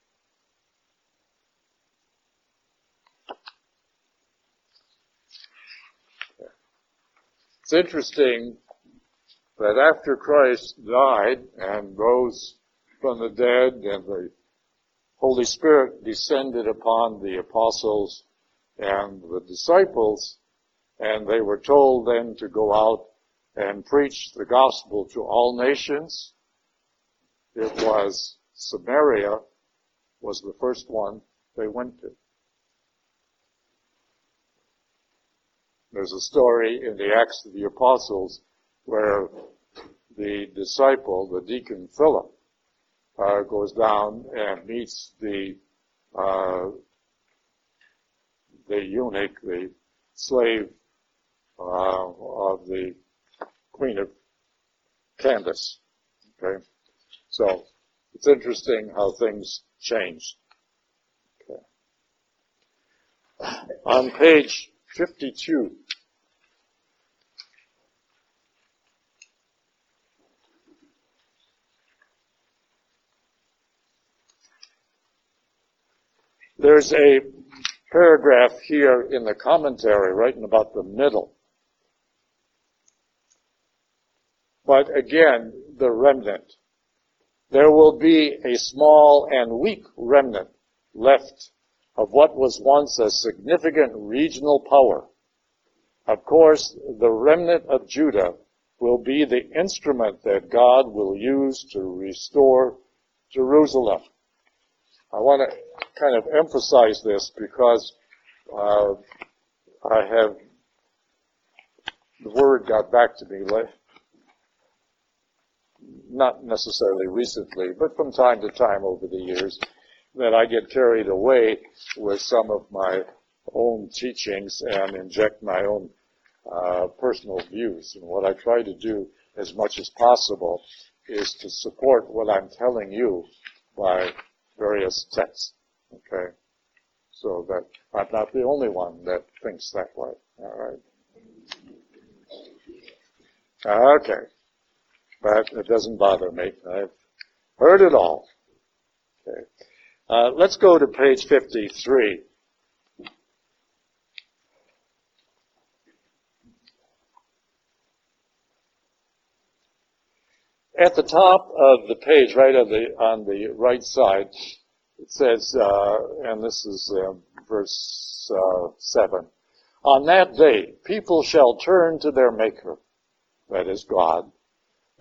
It's interesting that after Christ died and rose from the dead and the Holy Spirit descended upon the apostles and the disciples, and they were told then to go out and preach the gospel to all nations. It was Samaria was the first one they went to. There's a story in the Acts of the Apostles where the disciple, the deacon Philip, uh, goes down and meets the uh, the eunuch, the slave uh, of the Queen of Candace. Okay, so it's interesting how things changed. Okay. On page 52. There's a paragraph here in the commentary right in about the middle. But again, the remnant. There will be a small and weak remnant left of what was once a significant regional power. Of course, the remnant of Judah will be the instrument that God will use to restore Jerusalem. I want to kind of emphasize this because uh, I have the word got back to me not necessarily recently, but from time to time over the years, that I get carried away with some of my own teachings and inject my own uh, personal views. And what I try to do as much as possible is to support what I'm telling you by various texts. Okay? So that I'm not the only one that thinks that way. All right? Okay but it doesn't bother me. I've heard it all. Okay. Uh, let's go to page 53. At the top of the page, right on the, on the right side, it says, uh, and this is uh, verse 7, On that day, people shall turn to their Maker, that is God,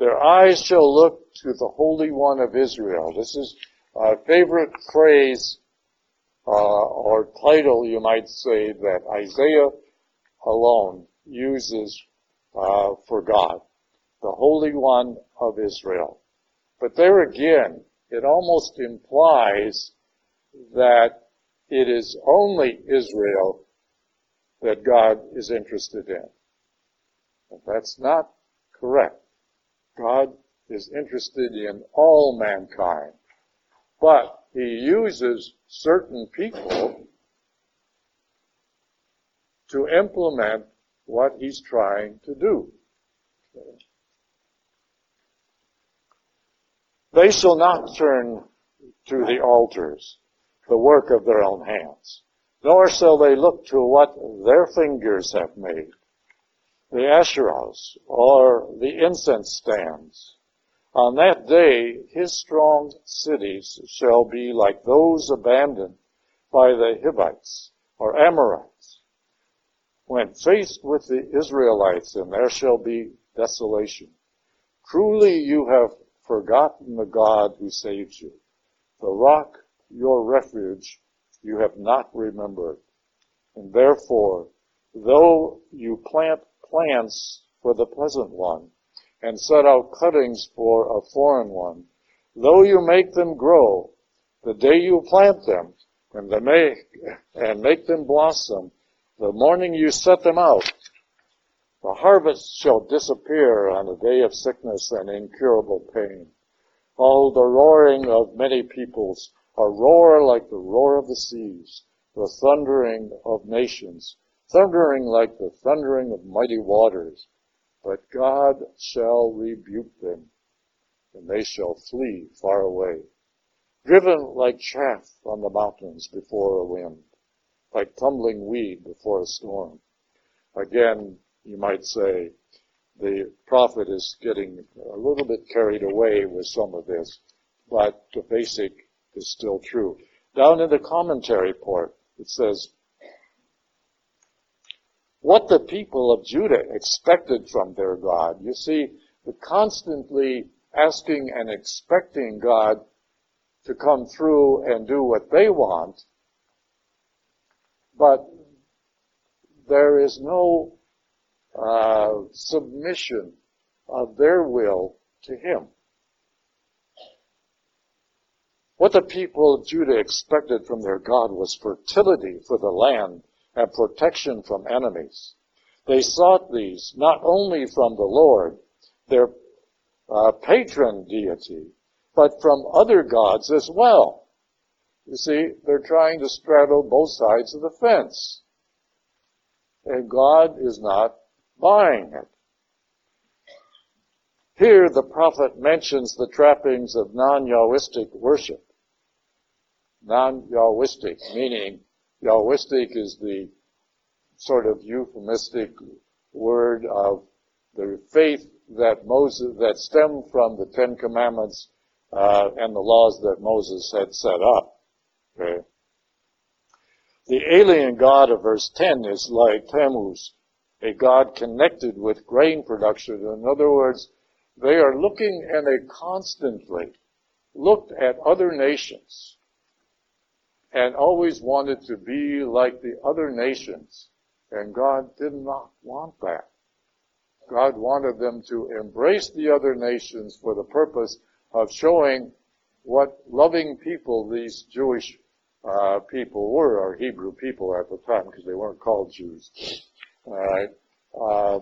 their eyes shall look to the Holy One of Israel. This is a favorite phrase uh, or title, you might say, that Isaiah alone uses uh, for God, the Holy One of Israel. But there again, it almost implies that it is only Israel that God is interested in. But that's not correct. God is interested in all mankind. But he uses certain people to implement what he's trying to do. They shall not turn to the altars, the work of their own hands, nor shall they look to what their fingers have made the Asherahs, or the incense stands. On that day, his strong cities shall be like those abandoned by the Hivites or Amorites. When faced with the Israelites, and there shall be desolation. Truly you have forgotten the God who saved you. The rock, your refuge, you have not remembered. And therefore, though you plant plants for the pleasant one, and set out cuttings for a foreign one. Though you make them grow, the day you plant them, and they make, and make them blossom, the morning you set them out, the harvest shall disappear on a day of sickness and incurable pain. All the roaring of many peoples, a roar like the roar of the seas, the thundering of nations, thundering like the thundering of mighty waters. But God shall rebuke them, and they shall flee far away. Driven like chaff on the mountains before a wind, like tumbling weed before a storm. Again, you might say, the prophet is getting a little bit carried away with some of this, but the basic is still true. Down in the commentary part, it says, what the people of Judah expected from their God. You see, the constantly asking and expecting God to come through and do what they want, but there is no uh, submission of their will to Him. What the people of Judah expected from their God was fertility for the land and protection from enemies. They sought these not only from the Lord, their uh, patron deity, but from other gods as well. You see, they're trying to straddle both sides of the fence. And God is not buying it. Here the prophet mentions the trappings of non-Yahwistic worship. Non-Yahwistic, meaning Yahwistic is the sort of euphemistic word of the faith that Moses, that stemmed from the Ten Commandments uh, and the laws that Moses had set up. Okay. The alien god of verse 10 is like a god connected with grain production. In other words, they are looking and they constantly looked at other nations and always wanted to be like the other nations. And God did not want that. God wanted them to embrace the other nations for the purpose of showing what loving people these Jewish uh, people were, or Hebrew people at the time, because they weren't called Jews. All right, uh,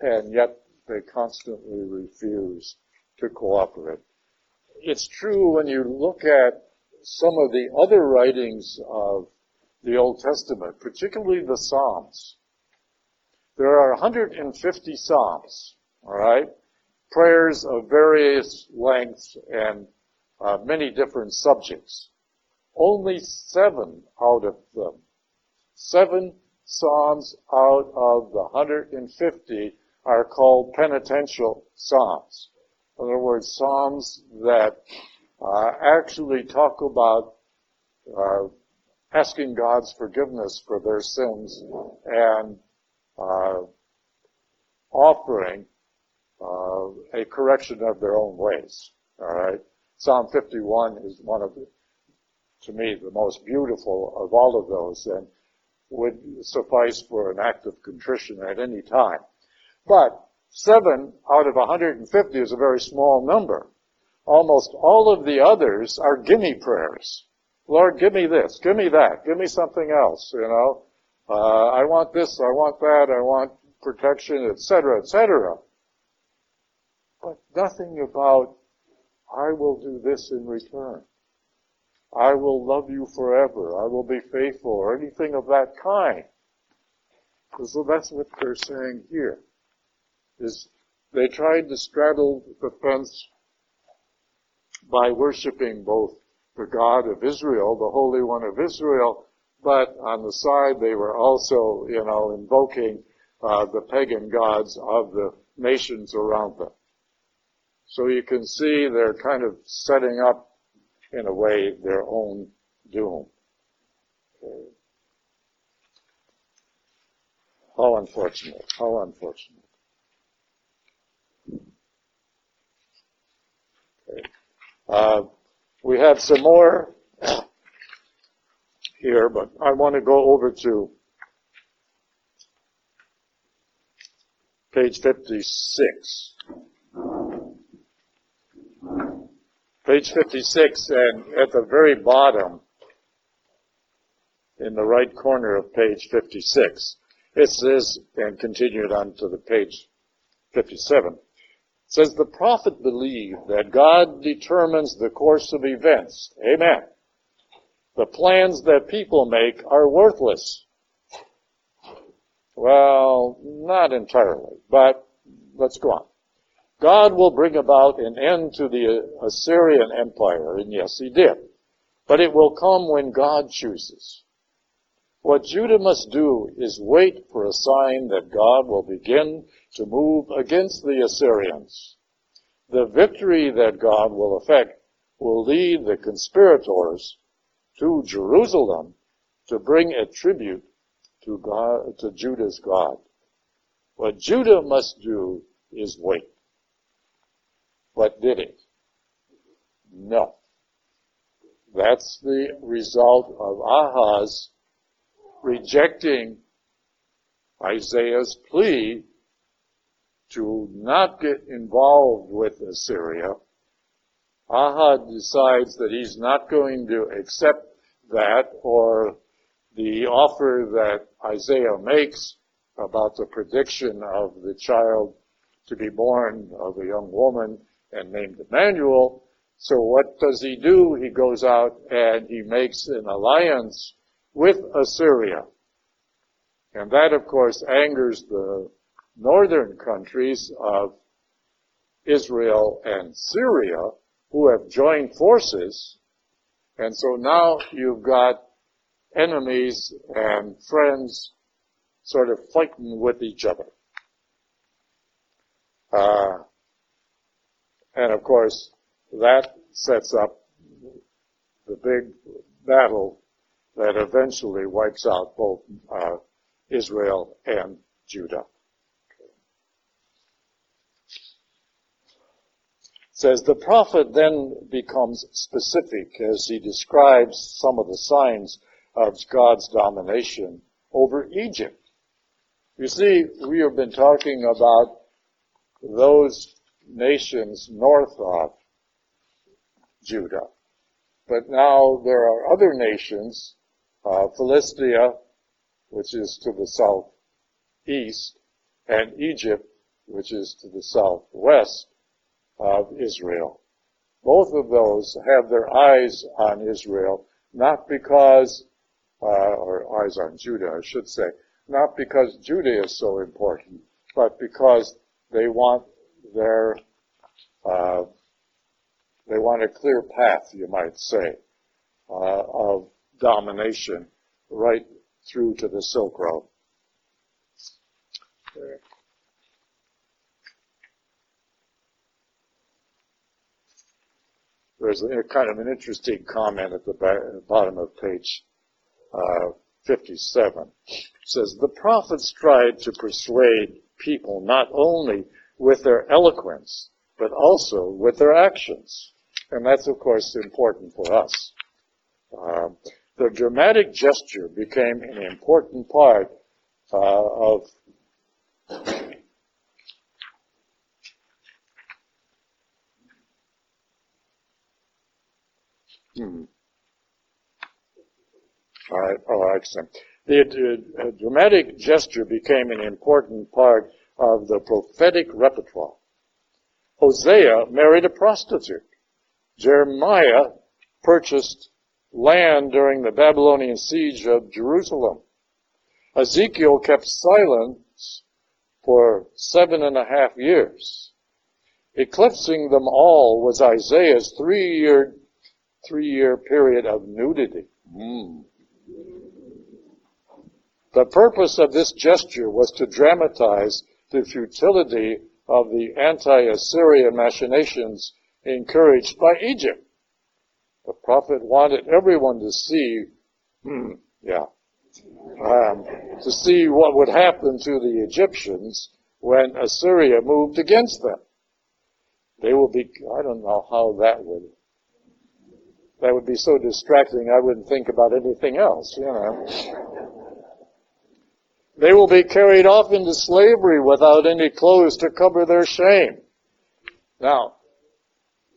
and yet they constantly refuse to cooperate. It's true when you look at some of the other writings of the Old Testament, particularly the Psalms. There are 150 Psalms, alright? Prayers of various lengths and uh, many different subjects. Only seven out of them, seven Psalms out of the 150 are called penitential Psalms. In other words, Psalms that uh, actually talk about uh, asking God's forgiveness for their sins and uh, offering uh, a correction of their own ways. All right, Psalm 51 is one of to me, the most beautiful of all of those, and would suffice for an act of contrition at any time. But seven out of 150 is a very small number. Almost all of the others are gimme prayers. Lord, give me this, give me that, give me something else, you know. Uh, I want this, I want that, I want protection, etc., etc. But nothing about, I will do this in return. I will love you forever. I will be faithful or anything of that kind. So that's what they're saying here. Is they tried to straddle the fence by worshiping both the God of Israel, the Holy One of Israel, but on the side they were also, you know, invoking uh, the pagan gods of the nations around them. So you can see they're kind of setting up, in a way, their own doom. Okay. How unfortunate. How unfortunate. Okay. Uh, we have some more here, but I want to go over to page 56. Page 56 and at the very bottom, in the right corner of page 56, it says, and continued on to the page 57, says the prophet believed that God determines the course of events. Amen. The plans that people make are worthless. Well, not entirely, but let's go on. God will bring about an end to the Assyrian Empire, and yes, he did. But it will come when God chooses. What Judah must do is wait for a sign that God will begin to move against the Assyrians. The victory that God will effect will lead the conspirators to Jerusalem to bring a tribute to God, to Judah's God. What Judah must do is wait. But did it? No. That's the result of Ahaz rejecting Isaiah's plea to not get involved with Assyria, Ahaz decides that he's not going to accept that or the offer that Isaiah makes about the prediction of the child to be born of a young woman and named Emmanuel. So what does he do? He goes out and he makes an alliance with Assyria. And that, of course, angers the northern countries of Israel and Syria who have joined forces. And so now you've got enemies and friends sort of fighting with each other. Uh, and of course, that sets up the big battle that eventually wipes out both uh, Israel and Judah. Says the prophet then becomes specific as he describes some of the signs of God's domination over Egypt. You see, we have been talking about those nations north of Judah. But now there are other nations, uh, Philistia, which is to the southeast, and Egypt, which is to the southwest of Israel. Both of those have their eyes on Israel, not because, uh, or eyes on Judah, I should say, not because Judah is so important, but because they want their, uh, they want a clear path, you might say, uh, of domination right through to the Silk Road. There's a, kind of an interesting comment at the back, bottom of page uh, 57. It says, the prophets tried to persuade people not only with their eloquence, but also with their actions. And that's, of course, important for us. Uh, the dramatic gesture became an important part uh, of All right. Oh, excellent. The uh, dramatic gesture became an important part of the prophetic repertoire. Hosea married a prostitute. Jeremiah purchased land during the Babylonian siege of Jerusalem. Ezekiel kept silence for seven and a half years. Eclipsing them all was Isaiah's three-year three-year period of nudity. Mm. The purpose of this gesture was to dramatize the futility of the anti-Assyrian machinations encouraged by Egypt. The prophet wanted everyone to see, hmm, yeah, um, to see what would happen to the Egyptians when Assyria moved against them. They will be, I don't know how that would that would be so distracting I wouldn't think about anything else, you know. They will be carried off into slavery without any clothes to cover their shame. Now,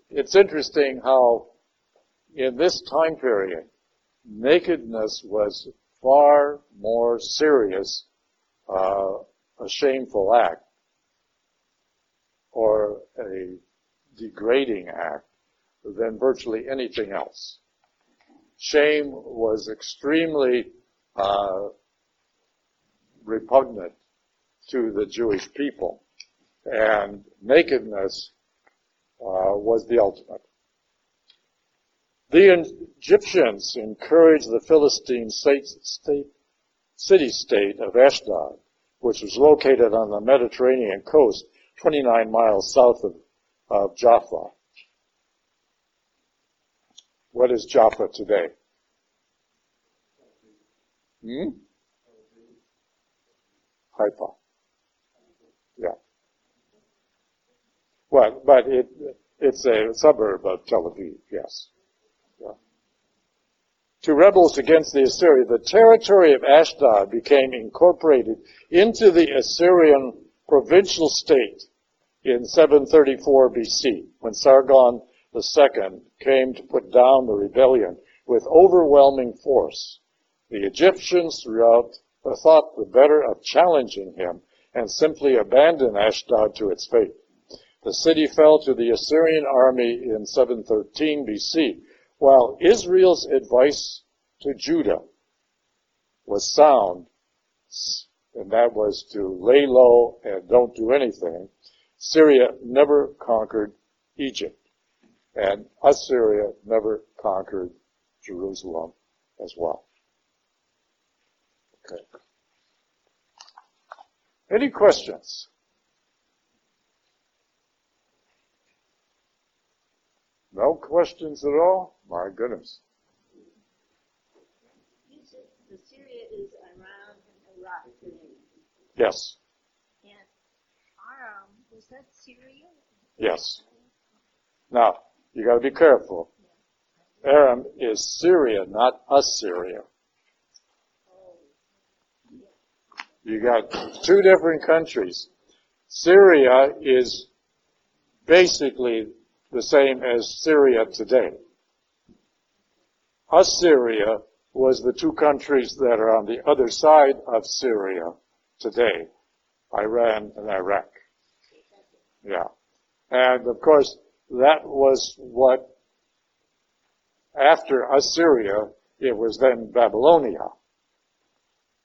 it's interesting how in this time period, nakedness was far more serious, uh, a shameful act or a degrading act than virtually anything else. Shame was extremely uh, repugnant to the Jewish people, and nakedness uh, was the ultimate. The Egyptians encouraged the Philistine state, state, city-state of Ashdod, which was located on the Mediterranean coast, 29 miles south of, of Jaffa, what is Jaffa today? Hmm? Haifa. Yeah. Well, but it, it's a suburb of Tel Aviv, yes. Yeah. To rebels against the Assyria, the territory of Ashdod became incorporated into the Assyrian provincial state in 734 BC when Sargon II came to put down the rebellion with overwhelming force. The Egyptians throughout thought the better of challenging him and simply abandoned Ashdod to its fate. The city fell to the Assyrian army in 713 BC, while Isaiah's advice to Judah was sound, and that was to lay low and don't do anything. Syria never conquered Egypt. And Assyria never conquered Jerusalem as well. Okay. Any questions? No questions at all? My goodness.
Syria is Iran and Iraq today.
Yes,
And Aram, was that Syria?
yes. Now, you gotta be careful. Aram is Syria, not Assyria. You got two different countries. Syria is basically the same as Syria today. Assyria was the two countries that are on the other side of Syria today, Iran and Iraq. Yeah. And of course, that was what, after Assyria, it was then Babylonia.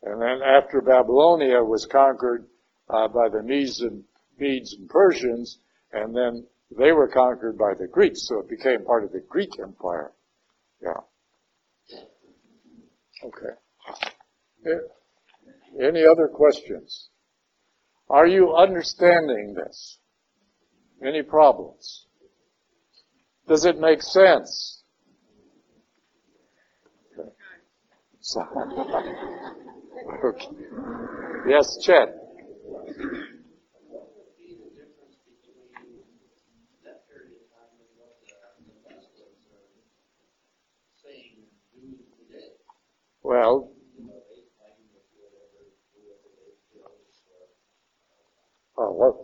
And then after Babylonia was conquered uh, by the Medes and, Medes and Persians, and then they were conquered by the Greeks, so it became part of the Greek Empire. Yeah. Okay. Any other questions? Are you understanding this? Any problems? Does it make sense? Okay. So- okay. Yes, Chet.
What would be the difference between that period of time and what the, the Muslims are saying and doing today?
Well,
You know, they claim that whatever, whoever they kill is, uh,
uh, what?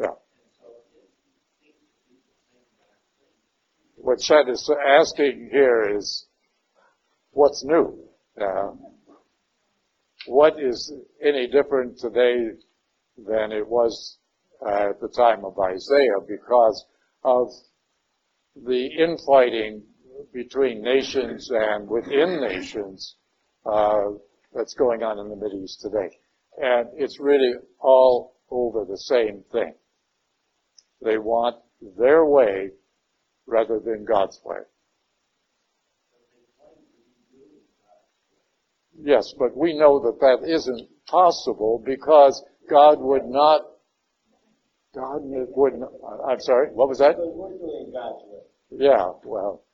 Yeah.
and so it seems to be the same kind of thing.
What Chet is asking here is, what's new? Uh, what is any different today than it was uh, at the time of Isaiah because of the infighting between nations and within nations uh, that's going on in the Middle East today. And it's really all over the same thing. They want their way rather than God's way. Yes, but we know that that isn't possible because God would not, God would not, I'm sorry, what was that?
We're doing God's way.
Yeah, well,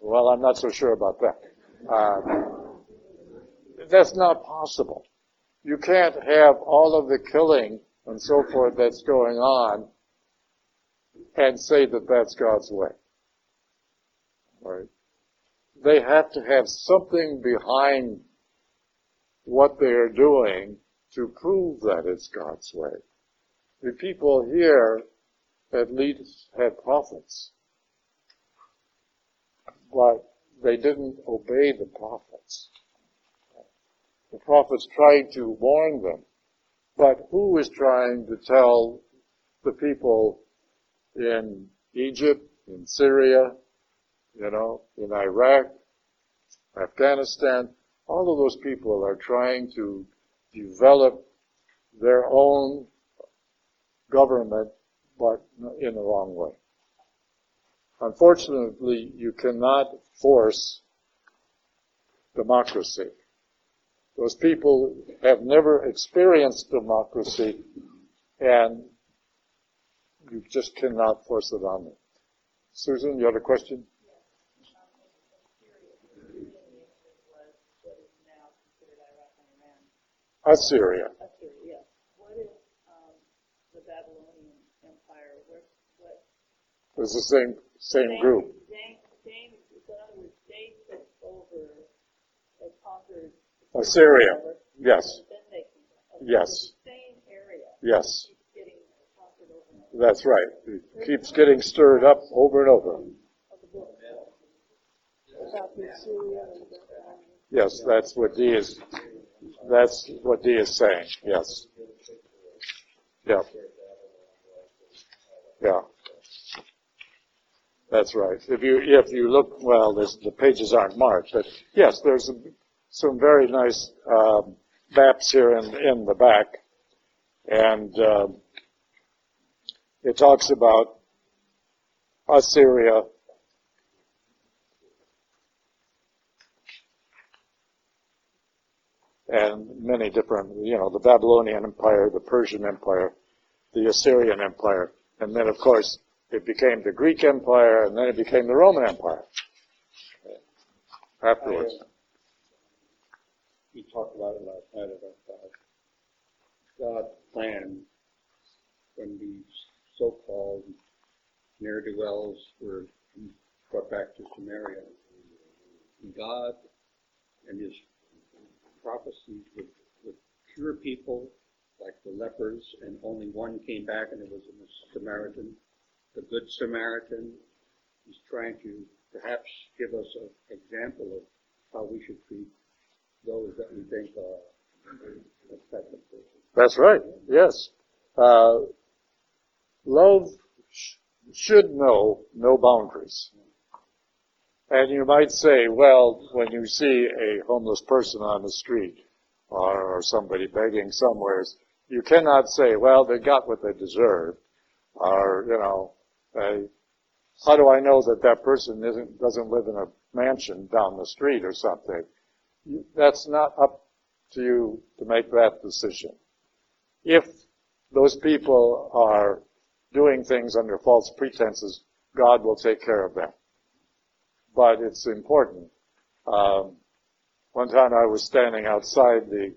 well, I'm not so sure about that. Uh, that's not possible. You can't have all of the killing and so forth that's going on and say that that's God's way. Right? They have to have something behind what they are doing to prove that it's God's way. The people here at least had prophets but they didn't obey the prophets. The prophets tried to warn them, but who was trying to tell the people in Egypt, in Syria, you know, in Iraq, Afghanistan, all of those people are trying to develop their own government, but in the wrong way. Unfortunately, you cannot force democracy. Those people have never experienced democracy and you just cannot force it on them. Susan, you had a question? Assyria.
Assyria, yes. What is, um, the Babylonian Empire? Where, what?
It was the same, same group.
Same, same, in other words, they took over, they conquered.
Assyria.
Over,
Yes,
Then they. okay,
Yes.
the Same area.
yes,
Keeps getting conquered over and over.
That's right. It keeps getting stirred up over and over. Yes, that's what Dee is, that's what Dee is saying, yes. Yeah. Yeah. That's right. If you, if you look, well, the pages aren't marked, but yes, there's some very nice, um, maps here in, in the back. And, um, it talks about Assyria, and many different, you know, the Babylonian Empire, the Persian Empire, the Assyrian Empire. And then, of course, it became the Greek Empire, and then it became the Roman Empire afterwards.
we talked about it last night about God. God planned when these so-called ne'er-do-wells were brought back to Samaria. God and his prophecies would, would cure people like the lepers, and only one came back, and it was a Samaritan, the Good Samaritan. He's trying to perhaps give us an example of how we should treat those that we think are affected.
That's right. Yes. Uh, love sh- should know no boundaries. And you might say, well, when you see a homeless person on the street or, or somebody begging somewheres, you cannot say, well, they got what they deserved, or you know, how do I know that that person doesn't live in a mansion down the street or something? That's not up to you to make that decision. If those people are doing things under false pretenses, God will take care of them. But it's important. Um, one time I was standing outside the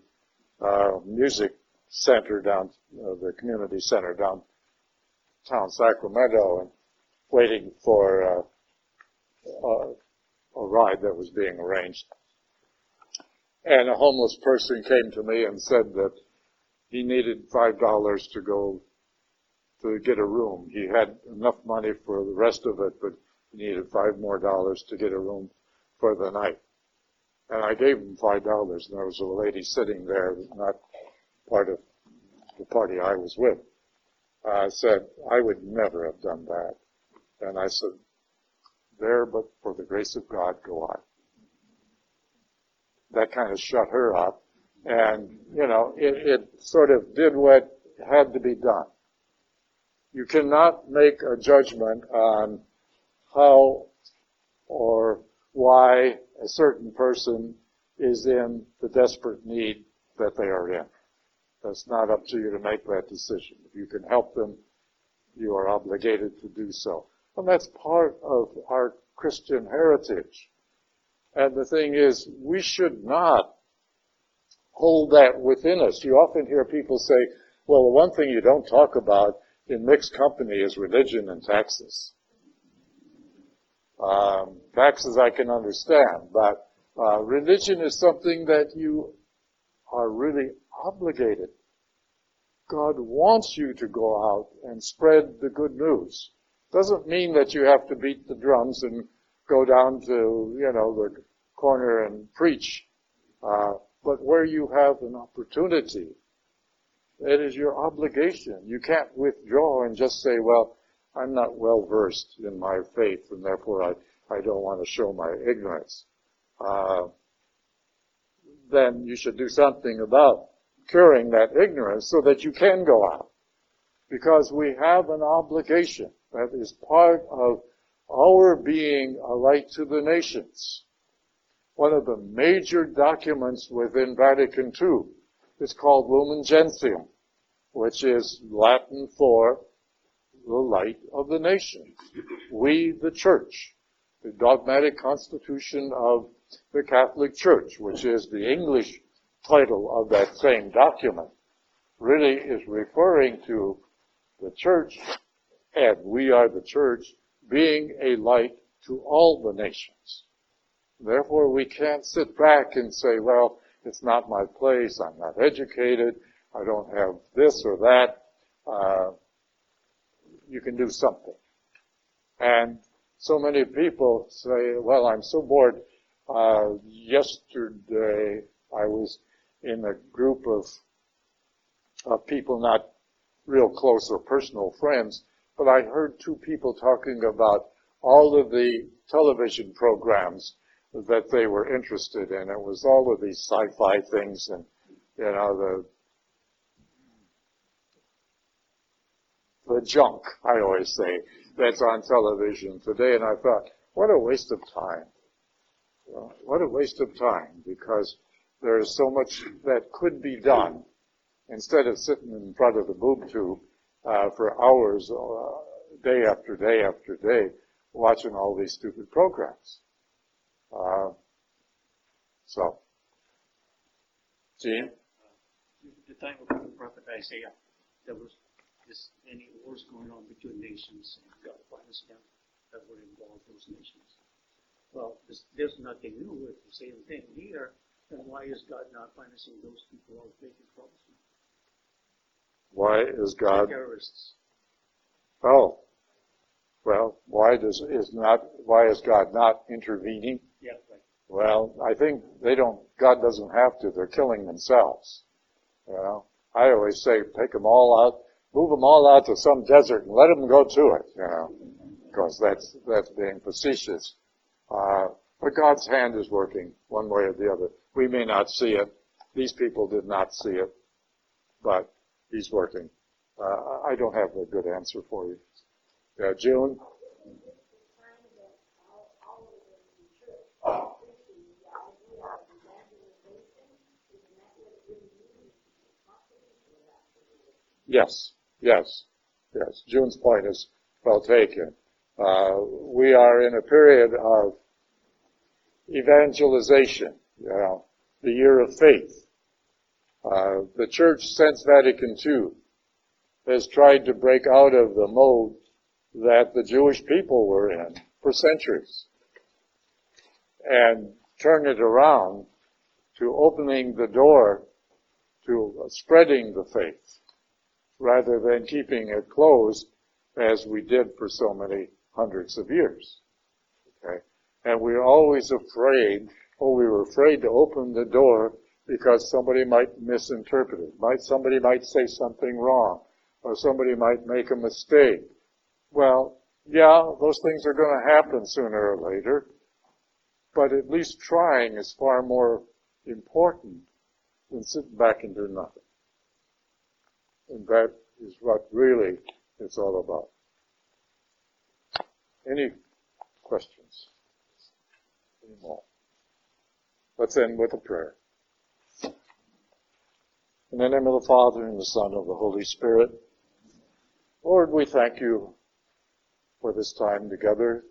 uh, music center down, uh, the community center downtown Sacramento, and waiting for uh, a, a ride that was being arranged. And a homeless person came to me and said that he needed five dollars to go to get a room. He had enough money for the rest of it, but he needed five more dollars to get a room for the night. And I gave him five dollars, and there was a lady sitting there, not part of the party I was with. I said, I would never have done that. And I said, there but for the grace of God go I. That kind of shut her up. And, you know, it, it sort of did what had to be done. You cannot make a judgment on how or why a certain person is in the desperate need that they are in. That's not up to you to make that decision. If you can help them, you are obligated to do so. And that's part of our Christian heritage. And the thing is, we should not hold that within us. You often hear people say, well, the one thing you don't talk about in mixed company is religion and taxes. Um, taxes I can understand, but uh, religion is something that you are really obligated. God wants you to go out and spread the good news. Doesn't mean that you have to beat the drums and go down to, you know, the corner and preach. Uh, but where you have an opportunity, it is your obligation. You can't withdraw and just say, well, I'm not well versed in my faith and therefore I, I don't want to show my ignorance. Uh, then you should do something about curing that ignorance so that you can go out. Because we have an obligation that is part of our being a light to the nations. One of the major documents within Vatican II is called Lumen Gentium, which is Latin for the light of the nations. We, the church, the dogmatic constitution of the Catholic Church, which is the English title of that same document, really is referring to the church, and we are the church, being a light to all the nations. Therefore, we can't sit back and say, well, it's not my place, I'm not educated, I don't have this or that. Uh, you can do something. And so many people say, well, I'm so bored. Uh, yesterday, I was in a group of, of people, not real close or personal friends, but I heard two people talking about all of the television programs that they were interested in. It was all of these sci-fi things and, you know, the, the junk, I always say, that's on television today. And I thought, what a waste of time. What a waste of time because there is so much that could be done instead of sitting in front of the boob tube uh, for hours, uh, day after day after day, watching all these stupid programs. Uh, so, Gene?
the time of the prophet Isaiah, there was this many wars going on between nations, and God punished them that were involved those nations. Well, this, there's nothing new. with the same thing here. Then why is God not punishing those people who are making troubles?
Why is God?
Terrorists.
Oh, well, why does is not why is God not intervening? Well, I think they don't. God doesn't have to. They're killing themselves. You know, I always say, take them all out, move them all out to some desert and let them go to it. You know, because that's that's being facetious. Uh, but God's hand is working one way or the other. We may not see it. These people did not see it, but He's working. Uh, I don't have a good answer for you. Yeah, June. Yes, yes, yes. June's point is well taken. Uh, we are in a period of evangelization, you know, the year of faith. Uh, the church since Vatican II has tried to break out of the mode that the Jewish people were in for centuries and turn it around to opening the door to spreading the faith rather than keeping it closed as we did for so many hundreds of years. Okay? And we're always afraid, or we were afraid to open the door because somebody might misinterpret it. Might, somebody might say something wrong, or somebody might make a mistake. Well, yeah, those things are going to happen sooner or later, but at least trying is far more important than sitting back and doing nothing. And that is what really it's all about. Any questions? Any more? Let's end with a prayer. In the name of the Father and the Son and the Holy Spirit, Lord, we thank you for this time together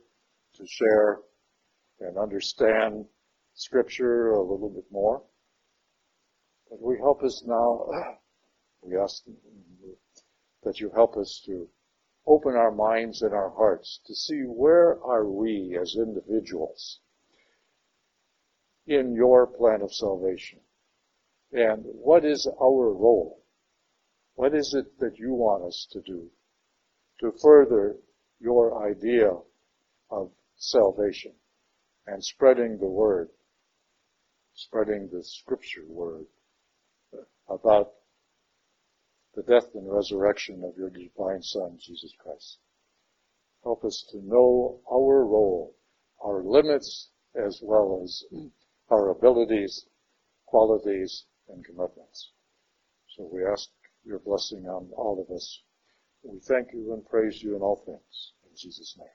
to share and understand Scripture a little bit more. But we help us now we ask that you help us to open our minds and our hearts to see where are we as individuals in your plan of salvation and what is our role? What is it that you want us to do to further your idea of salvation and spreading the word, spreading the scripture word about the death and resurrection of your divine Son, Jesus Christ. Help us to know our role, our limits, as well as our abilities, qualities, and commitments. So we ask your blessing on all of us. We thank you and praise you in all things. In Jesus' name.